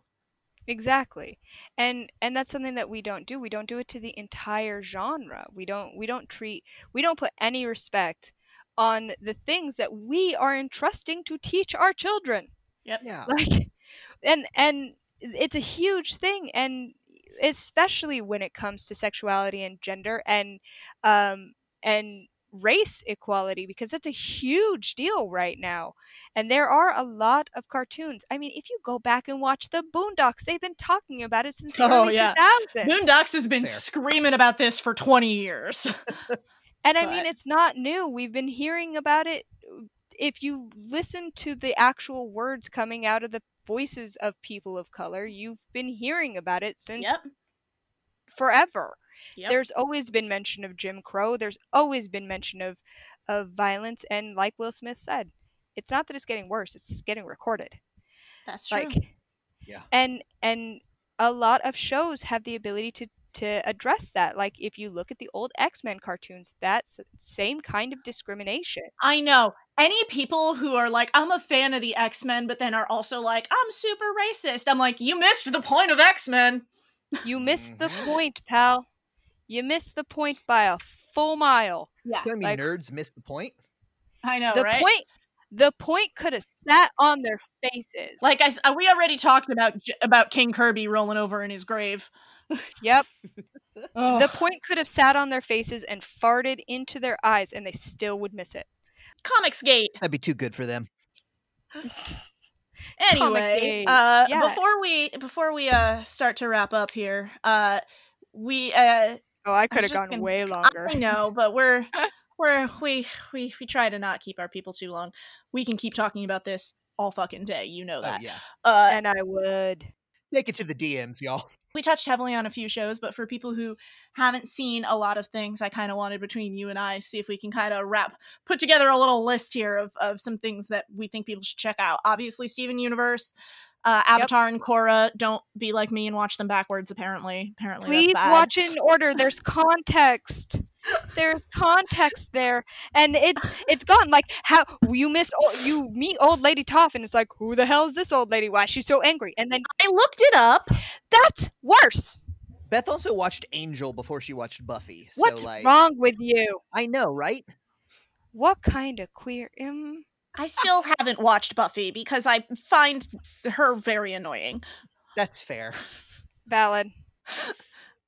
Exactly. And and that's something that we don't do. We don't do it to the entire genre. We don't we don't treat we don't put any respect on the things that we are entrusting to teach our children. Yep. Yeah. Like and and it's a huge thing and especially when it comes to sexuality and gender and um and race equality because that's a huge deal right now. And there are a lot of cartoons. I mean, if you go back and watch the Boondocks, they've been talking about it since the Oh, early yeah. 2000s. Boondocks has been Fair. screaming about this for 20 years. And I mean, it's not new. We've been hearing about it. If you listen to the actual words coming out of the voices of people of color, you've been hearing about it since yep. forever. Yep. There's always been mention of Jim Crow. There's always been mention of of violence and like Will Smith said, it's not that it's getting worse, it's getting recorded. That's true. Like Yeah. And and a lot of shows have the ability to to address that. Like if you look at the old X-Men cartoons, that's the same kind of discrimination. I know. Any people who are like, I'm a fan of the X Men, but then are also like, I'm super racist. I'm like, you missed the point of X Men. You missed the Mhm. point, pal. You missed the point by a full mile. Yeah. You know what Like- nerds missed the point? I know, the right? point the point could have sat on their faces. like I, s- uh, we already talked about about King Kirby rolling over in his grave. yep. The point could have sat on their faces and farted into their eyes and they still would miss it. Comicsgate. That'd be too good for them. Anyway, uh, Yeah. before we before we uh start to wrap up here, uh, we uh Oh, I could have gone gonna- way longer. I know, but we're we're we we we try to not keep our people too long. We can keep talking about this all fucking day. You know Oh, that. yeah. Uh, and I would. Take it to the DMs, y'all. we touched heavily on a few shows, but for people who haven't seen a lot of things, I kind of wanted between you and I see if we can kind of wrap put together a little list here of of some things that we think people should check out. Obviously, Steven Universe. Uh, Avatar and Korra. Don't be like me and watch them backwards. Apparently, apparently, that's Please bad. watch in order. There's context. There's context there, and it's it's gone. Like how you miss o- you meet old lady Toph, and it's like, who the hell is this old lady? Why is she so angry? And then I looked it up. that's worse. Beth also watched Angel before she watched Buffy. So What's like wrong with you? I know, right? What kind of queer? Um, I still haven't watched Buffy because I find her very annoying. That's fair. valid.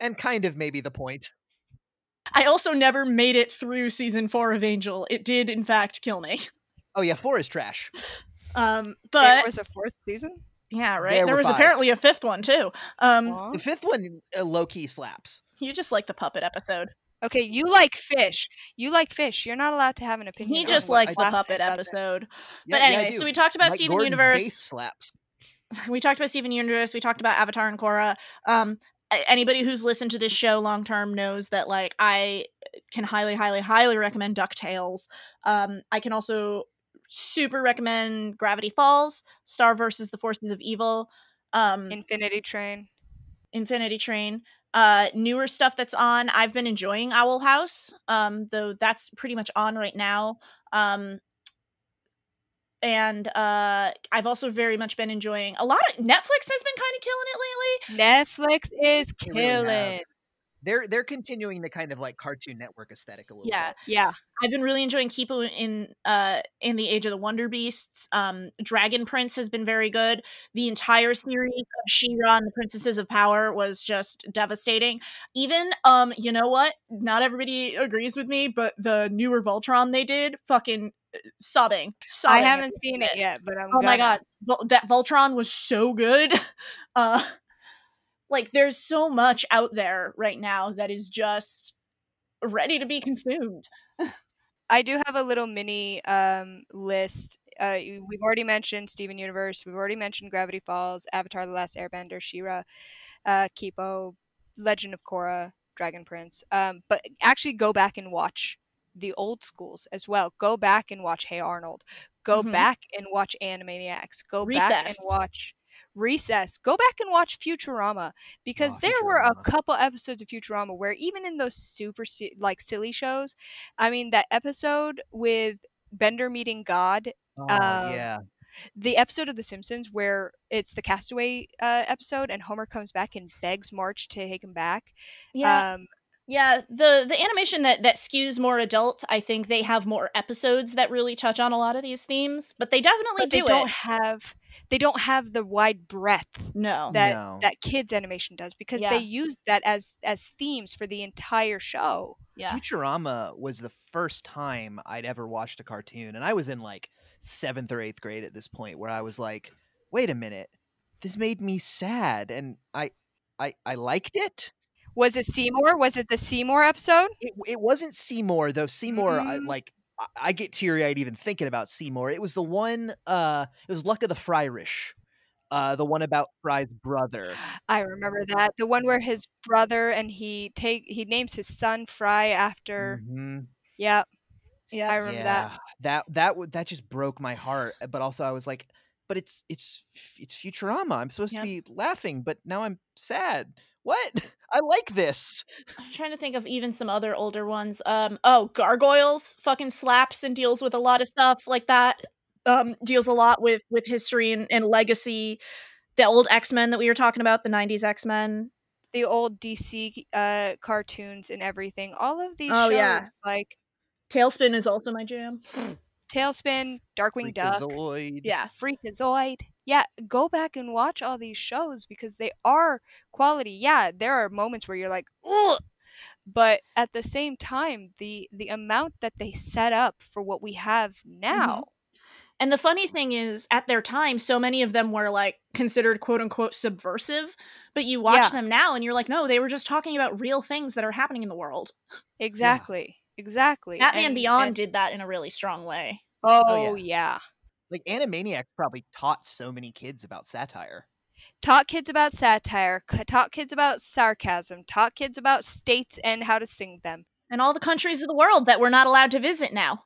And kind of maybe the point. I also never made it through season four of Angel. It did, in fact, kill me. Oh yeah, four is trash. Um, but there was a fourth season. yeah, right. There There, was five. apparently a fifth one too. Um, Aw. The fifth one uh, low key slaps. you just like the puppet episode. Okay, you like Phish. You like Phish. You're not allowed to have an opinion. He on just likes the puppet episode. Yeah, but anyway, do. so we talked about Mike Steven Gordon's Universe. bass slaps. we talked about Steven Universe. We talked about Avatar and Korra. Um, anybody who's listened to this show long term knows that like I can highly, highly, highly recommend Ducktales. Um, I can also super recommend Gravity Falls, Star versus the Forces of Evil, um, Infinity Train. Infinity Train. Uh, newer stuff that's on. I've been enjoying Owl House, um, though that's pretty much on right now. Um, and uh, I've also very much been enjoying a lot of Netflix has been kind of killing it lately. Netflix is They really have. killing. They're they're continuing the kind of like Cartoon Network aesthetic a little Yeah. bit. Yeah. I've been really enjoying Kipo in uh in the Age of the Wonder Beasts. Um, Dragon Prince has been very good. The entire series of She-Ra and the Princesses of Power was just devastating. Even um, you know what? Not everybody agrees with me, but the newer Voltron they did, fucking uh, sobbing. I haven't seen it yet, but I'm Oh my gonna. god, Vol- that Voltron was so good. Uh, like there's so much out there right now that is just ready to be consumed. I do have a little mini um, list. Uh, we've already mentioned Steven Universe. We've already mentioned Gravity Falls, Avatar: The Last Airbender, She-Ra, uh, Kipo, Legend of Korra, Dragon Prince. Um, but actually, go back and watch the old schools as well. Go back and watch Hey Arnold. Go Mhm. back and watch Animaniacs. Go back and watch Recess. Go back and watch Futurama because Oh, there were a couple episodes of Futurama where even in those super like silly shows, I mean that episode with Bender meeting God Oh, Um, yeah. the episode of The Simpsons where it's the Castaway uh, episode and Homer comes back and begs Marge to take him back. Yeah, Um, yeah. The the animation that that skews more adult, I think they have more episodes that really touch on a lot of these themes, but they definitely but they do don't have they don't have the wide breadth No. that No. that kids animation does because Yeah. they use that as as themes for the entire show. yeah. Futurama was the first time I'd ever watched a cartoon, and I was in like seventh or eighth grade at this point, where I was like, "Wait a minute, this made me sad," and I, I, I liked it. Was it Seymour? Was it the Seymour episode? It, it wasn't Seymour though. Seymour, I, Mm. like, I, I get teary eyed even thinking about Seymour. It was the one. Uh, it was Luck of the Fryrish. Uh, the one about Fry's brother. I remember that. The one where his brother and he take he names his son Fry after. Mhm. Yeah, yeah. I remember that. yeah, that that w- that just broke my heart. But also, I was like, "But it's it's it's Futurama. I'm supposed Yep. to be laughing, but now I'm sad. What? I like this. I'm trying to think of even some other older ones. Um, oh, Gargoyles fucking slaps and deals with a lot of stuff like that. Um, deals a lot with with history and, and legacy. The old X Men that we were talking about, the '90s X Men. the old DC uh, cartoons and everything. All of these Oh, shows, yeah. like TaleSpin is also my jam. TaleSpin, Darkwing Duck, Yeah, Freakazoid. Yeah, go back and watch all these shows because they are quality. Yeah, there are moments where you're like, ugh, but at the same time, the the amount that they set up for what we have mm-hmm. now. And the funny thing is, at their time, so many of them were like considered quote unquote subversive. But you watch Yeah. them now and you're like, no, they were just talking about real things that are happening in the world. Exactly. Exactly. Batman And- Beyond and- did that in a really strong way. oh, oh yeah. yeah. Like Animaniacs probably taught so many kids about satire. Taught kids about satire, c- taught kids about sarcasm, taught kids about states and how to sing them. And all the countries of the world that we're not allowed to visit now.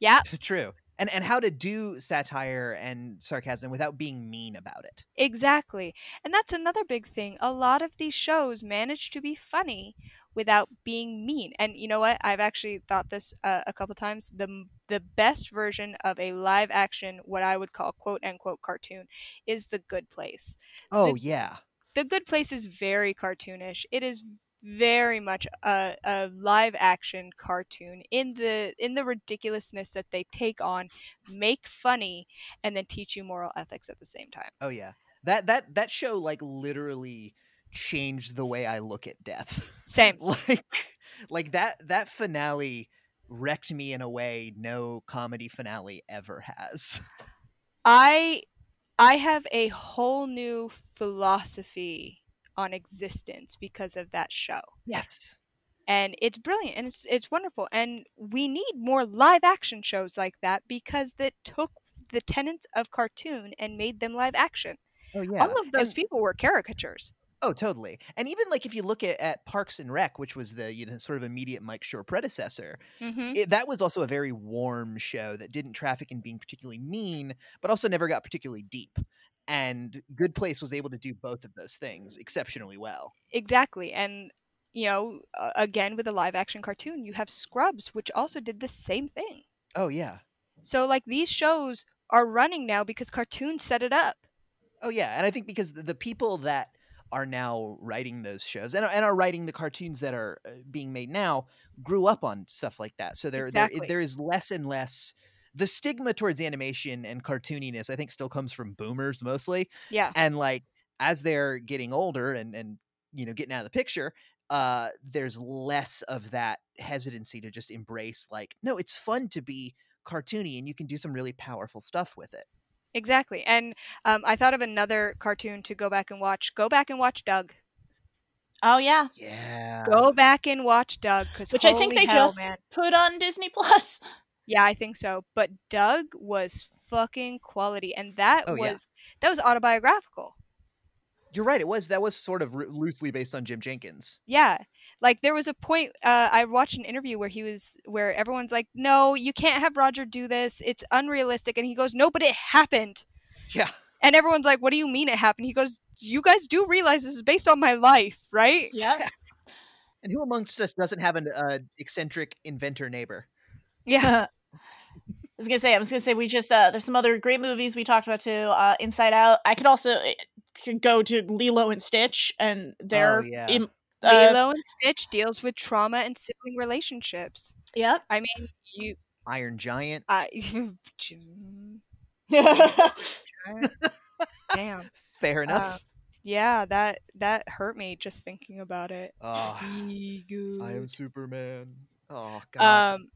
Yeah, True. And and how to do satire and sarcasm without being mean about it. exactly. And that's another big thing. A lot of these shows manage to be funny without being mean. And you know what? I've actually thought this uh, a couple times. The the best version of a live action, what I would call quote unquote cartoon, is The Good Place. Oh yeah. The Good Place is very cartoonish. It is very much a, a live action cartoon in the in the ridiculousness that they take on, make funny, and then teach you moral ethics at the same time. Oh yeah. That that that show like literally changed the way I look at death. Same. like like that that finale wrecked me in a way no comedy finale ever has. I I have a whole new philosophy on existence because of that show. Yes. And it's brilliant and it's it's wonderful and we need more live action shows like that because that took the tenets of cartoon and made them live action. Oh yeah. All of those And- people were caricatures. Oh, totally. And even like if you look at, at Parks and Rec, which was the you know sort of immediate Mike Schur predecessor, Mm-hmm. it, that was also a very warm show that didn't traffic in being particularly mean, but also never got particularly deep. And Good Place was able to do both of those things exceptionally well. Exactly. And you know, again with a live action cartoon, you have Scrubs which also did the same thing. Oh yeah. So like these shows are running now because cartoons set it up. Oh yeah, and I think because the people that are now writing those shows and, are- and are writing the cartoons that are uh, being made now grew up on stuff like that. So there Exactly. there there is less and less the stigma towards animation and cartooniness I think still comes from boomers mostly. Yeah. And like as they're getting older and and you know getting out of the picture, uh there's less of that hesitancy to just embrace like no, it's fun to be cartoony and you can do some really powerful stuff with it. Exactly. And um, I thought of another cartoon to go back and watch. Go back and watch Doug. Oh yeah, Yeah. Go back and watch Doug because which I think they hell, just man. put on Disney Plus. Yeah, I think so. But Doug was fucking quality, and that Oh, was yeah. that was autobiographical. You're right. It was that was sort of loosely based on Jim Jenkins. Yeah, Like there was a point uh, I watched an interview where he was where everyone's like, "No, you can't have Roger do this. It's unrealistic." And he goes, "No, but it happened." Yeah. And everyone's like, "What do you mean it happened?" He goes, "You guys do realize this is based on my life, right?" Yeah. And who amongst us doesn't have an uh, eccentric inventor neighbor? Yeah. I was gonna say, I was gonna say, we just uh, there's some other great movies we talked about too. Uh, Inside Out. I could also uh, could go to Lilo and Stitch, and they're Oh, yeah. im- uh, Lilo and Stitch deals with trauma and sibling relationships. Yep. I mean, you. Iron Giant. I damn. Fair enough. Uh, yeah, that that hurt me just thinking about it. oh, I am. Superman. Oh God. Um,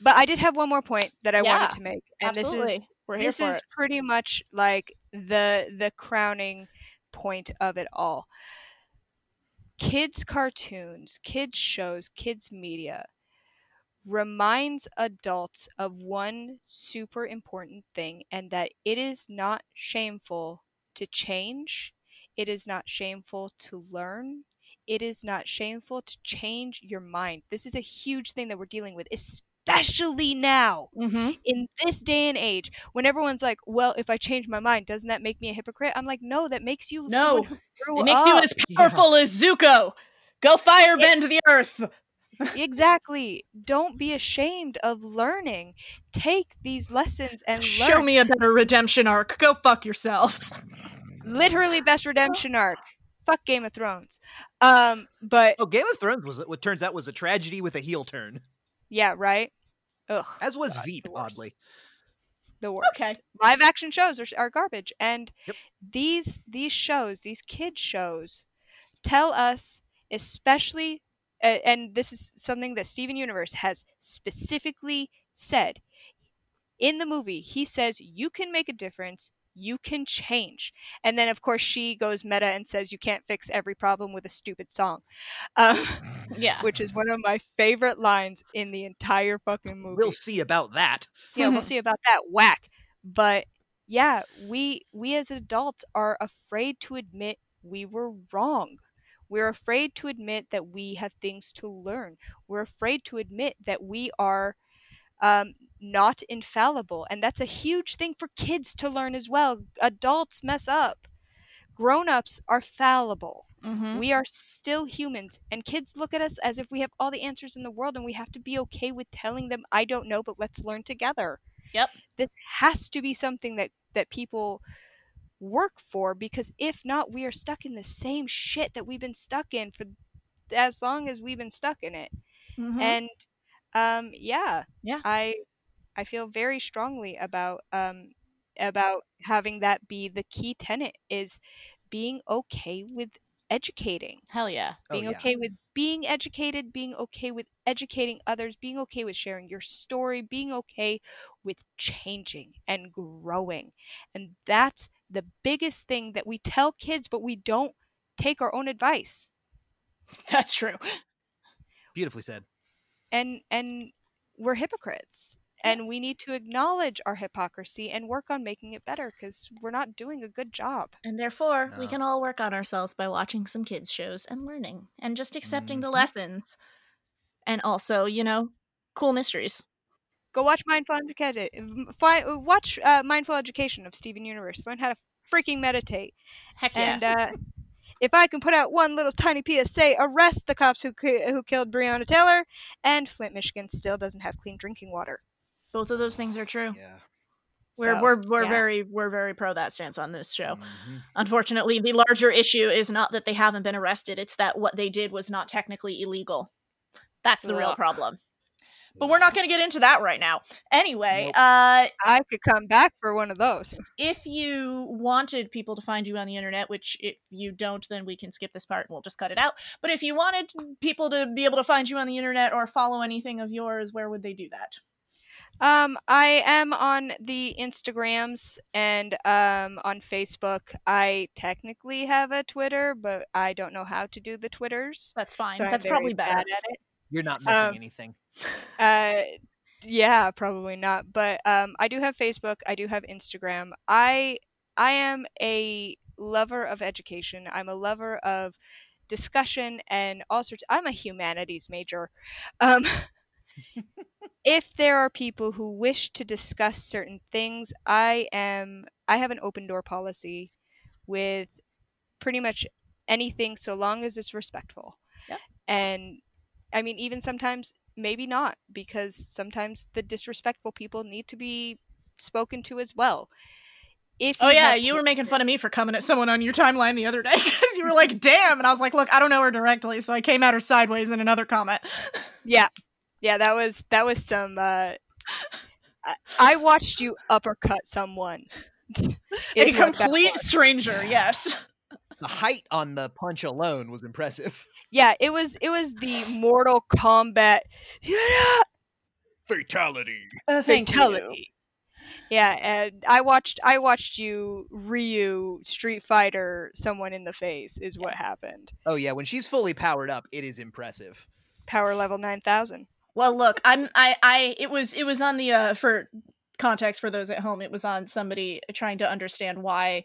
but I did have one more point that I Yeah, wanted to make, and Absolutely. this is We're this is it. pretty much like the the crowning point of it all. Kids cartoons, kids shows, kids media reminds adults of one super important thing and that it is not shameful to change. It is not shameful to learn. It is not shameful to change your mind. This is a huge thing that we're dealing with, especially now Mm-hmm. in this day and age when everyone's like, "Well, if I change my mind, doesn't that make me a hypocrite?" I'm like, "No, that makes you No. who grew It makes you as powerful as Zuko. Go firebend the earth. exactly. Don't be ashamed of learning. Take these lessons and Show learn. me a better redemption arc. Go fuck yourselves. Literally best redemption arc. Fuck Game of Thrones. Um, but oh, Game of Thrones was what turns out was a tragedy with a heel turn, yeah, right. Ugh, as was God, Veep. the. Oddly, the worst. Okay. Live action shows are, are garbage, and Yep. these these shows, these kid shows, tell us, especially, uh, and this is something that Steven Universe has specifically said in the movie. He says you can make a difference. You can change, and then of course she goes meta and says you can't fix every problem with a stupid song, um, Yeah. which is one of my favorite lines in the entire fucking movie. we'll see about that. yeah we'll see about that. Whack. But yeah we we as adults are afraid to admit we were wrong. We're afraid to admit that we have things to learn. We're afraid to admit that we are um, not infallible and that's a huge thing for kids to learn as well adults mess up grown-ups are fallible Mm-hmm. we are still humans, and kids look at us as if we have all the answers in the world, and we have to be okay with telling them, "I don't know, but let's learn together." Yep. This has to be something that that people work for, because if not, we are stuck in the same shit that we've been stuck in for as long as we've been stuck in it. Mm-hmm. And um, yeah, Yeah. I I feel very strongly about um about having that be the key tenet is being okay with educating Hell yeah. Oh, being yeah. okay with being educated, being okay with educating others, being okay with sharing your story, being okay with changing and growing. And that's the biggest thing that we tell kids, but we don't take our own advice. That's true. Beautifully said. And and we're hypocrites. And we need to acknowledge our hypocrisy and work on making it better because we're not doing a good job. And therefore, we can all work on ourselves by watching some kids' shows and learning and just accepting the Mhm. lessons. And also, you know, cool mysteries. Go watch Mindful Education. Fi- watch uh, Mindful Education of Steven Universe. Learn how to freaking meditate. Heck yeah. And uh, if I can put out one little tiny PSA, arrest the cops who ki- who killed Breonna Taylor, and Flint, Michigan still doesn't have clean drinking water. Both of those things are true. Yeah. We're So, we're we're yeah. very we're very pro that stance on this show. Mhm. Unfortunately, the larger issue is not that they haven't been arrested; it's that what they did was not technically illegal. That's the real problem. But we're not going to get into that right now. Anyway, Nope. uh, I could come back for one of those. if you wanted people to find you on the internet, which if you don't, then we can skip this part and we'll just cut it out. But if you wanted people to be able to find you on the internet or follow anything of yours, where would they do that? Um, I am on the Instagrams and um on Facebook. I technically have a Twitter, but I don't know how to do the Twitters. That's fine. So That's probably better. bad at it. You're not missing Um, anything. Uh, yeah, probably not. But um, I do have Facebook. I do have Instagram. I I am a lover of education. I'm a lover of discussion and all sorts. I'm a humanities major. Um, if there are people who wish to discuss certain things, I am. I have an open door policy with pretty much anything, so long as it's respectful. Yep. And I mean, even sometimes maybe not, because sometimes the disrespectful people need to be spoken to as well. If Oh yeah, you were making fun of me for coming at someone on your timeline the other day because you were like, "Damn," and I was like, "Look, I don't know her directly, so I came at her sideways in another comment." Yeah, yeah, that was that was some. Uh, I, I watched you uppercut someone. A is what that complete stranger, yes. The height on the punch alone was impressive. Yeah, it was it was the Mortal Kombat Fatality. Uh, thank you. fatality. Yeah, and I watched I watched you Ryu Street Fighter someone in the face is what happened. Oh yeah, when she's fully powered up, it is impressive. Power level nine thousand. Well, look, I'm I I it was it was on the uh for context for those at home, it was on somebody trying to understand why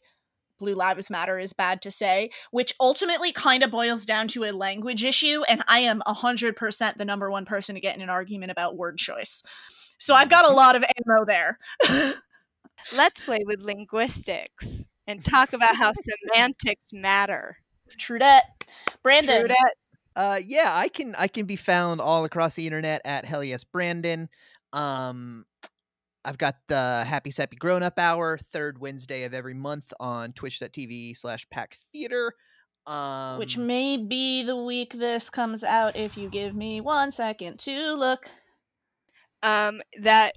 Blue Lives Matter is bad to say, which ultimately kind of boils down to a language issue, and I am hundred percent the number one person to get in an argument about word choice. So I've got a lot of ammo there. Let's play with linguistics and talk about how semantics matter. Trudette. Brandon. True that. Uh, yeah, I can I can be found all across the internet at hell yes Brandon. Um, I've got the Happy Sappy Grown Up Hour third Wednesday of every month on Twitch.tv slash Pack Theater. Um, which may be the week this comes out if you give me one second to look. Um, that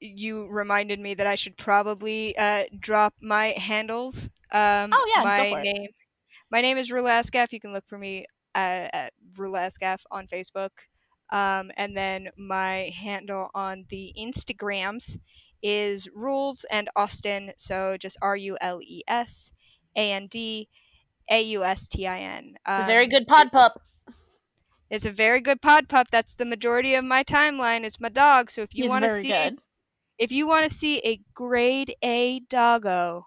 you reminded me that I should probably uh, drop my handles. Um, Oh, yeah, go my for it. name. My name is Rula Ascaf. You can look for me uh, at Rula Ascaf on Facebook. Um, and then my handle on the Instagrams is Rules and Austin. So just R U L E S A N D A U S T I N. A very Um, good pod pup. It's a very good pod pup. That's the majority of my timeline. It's my dog. So if you want to see, good. if you want to see a grade A doggo,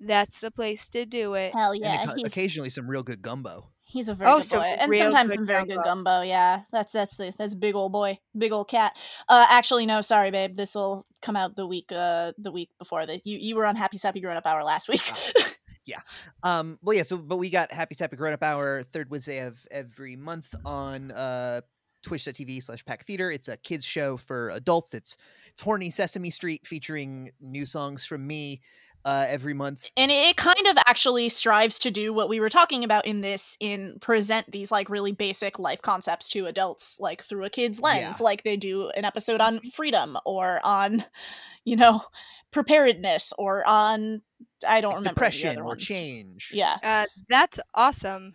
that's the place to do it. Hell yeah, occa- he's occasionally some real good gumbo. He's a very Oh, good some boy, and sometimes some very good gumbo. gumbo. Yeah, that's that's the that's big old boy, big old cat. Uh, actually, no, sorry, babe. This will come out the week uh the week before this. You you were on Happy Sappy Grown Up Hour last week. Yeah. Um, well, yeah. So, but we got Happy Sappy Grown Up Hour third Wednesday of every month on uh, Twitch.tv slash Pack Theater. It's a kids show for adults. It's it's horny Sesame Street featuring new songs from me uh, every month. and it kind of actually strives to do what we were talking about in this in present these like really basic life concepts to adults like through a kid's lens Yeah. like they do an episode on freedom or on you know preparedness or on i don't remember the Depression other or change. yeah Uh, that's awesome.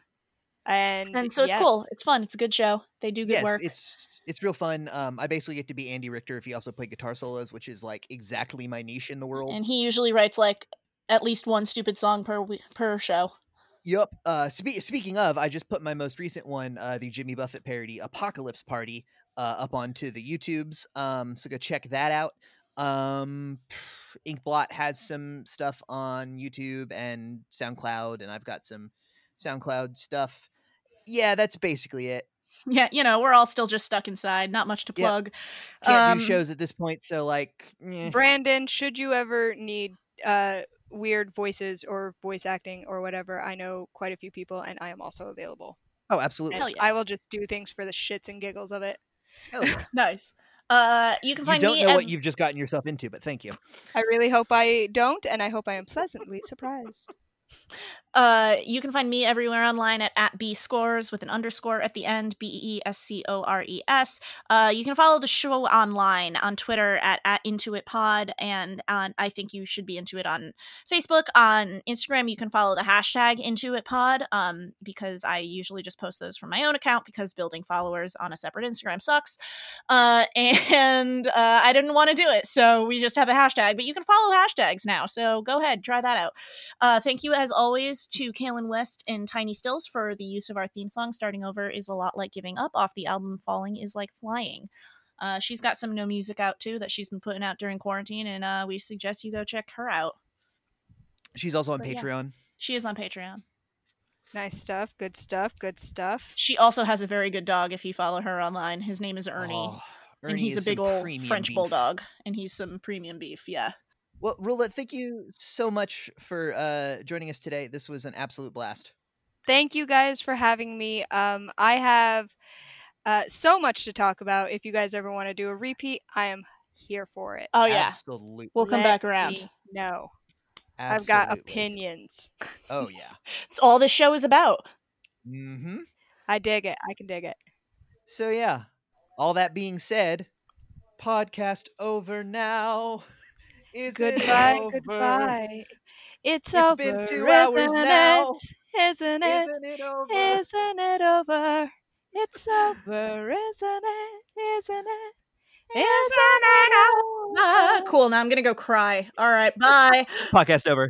And, and so it's cool it's fun it's a good show they do good yeah, work it's it's real fun. Um, I basically get to be Andy Richter if he also played guitar solos, which is like exactly my niche in the world. and he usually writes like at least one stupid song per per show Yep. Uh, spe- speaking of, I just put my most recent one, uh, the Jimmy Buffett parody "Apocalypse Party," uh, up onto the YouTubes. Um, so go check that out. Um, Inkblot has some stuff on YouTube and SoundCloud, and I've got some SoundCloud stuff. Yeah, that's basically it. yeah you know we're all still just stuck inside not much to Yep. plug Can't Um, do shows at this point, so like, eh. Brandon, should you ever need uh, weird voices or voice acting or whatever, I know quite a few people, and I am also available. oh, absolutely. Hell yeah. I will just do things for the shits and giggles of it. Hell yeah. nice uh you can find you don't me know ev- what you've just gotten yourself into, but thank you. I really hope I don't, and I hope I am pleasantly surprised. Uh, you can find me everywhere online at, at B Scores with an underscore at the end, B E S C O R E S. Uh, you can follow the show online on Twitter at, at Intuit Pod, and on I think you should be into it on Facebook. On Instagram, you can follow the hashtag Intuit Pod, um, because I usually just post those from my own account because building followers on a separate Instagram sucks. Uh, and uh, I didn't want to do it, so we just have a hashtag. But you can follow hashtags now, so go ahead, try that out. Uh, thank you, as always, to Kailyn West and Tiny Stills for the use of our theme song. Starting over is a lot like giving up off the album Falling is Like Flying. Uh, she's got some no music out too that she's been putting out during quarantine, and uh, we suggest you go check her out. She's also on But yeah. Patreon. She is on Patreon. Nice stuff. Good stuff. Good stuff. She also has a very good dog if you follow her online. His name is Ernie. Oh, and he's a is some big old French beef. bulldog. And he's some premium beef, yeah. Well, Roulette, thank you so much for uh, joining us today. This was an absolute blast. Thank you guys for having me. Um, I have uh, so much to talk about. If you guys ever want to do a repeat, I am here for it. Oh yeah. Absolutely. We'll come Let back around. No. I've got opinions. Oh yeah. It's all this show is about. Mm-hmm. I dig it. I can dig it. So yeah. All that being said, podcast over now. Is Goodbye. it over? Goodbye. It's, It's over, been two hours isn't now. It? Isn't it? Isn't it over? Isn't it over? It's over, isn't it? Isn't it? Isn't it over? Ah, cool. Now I'm gonna go cry. All right. Bye. Podcast over.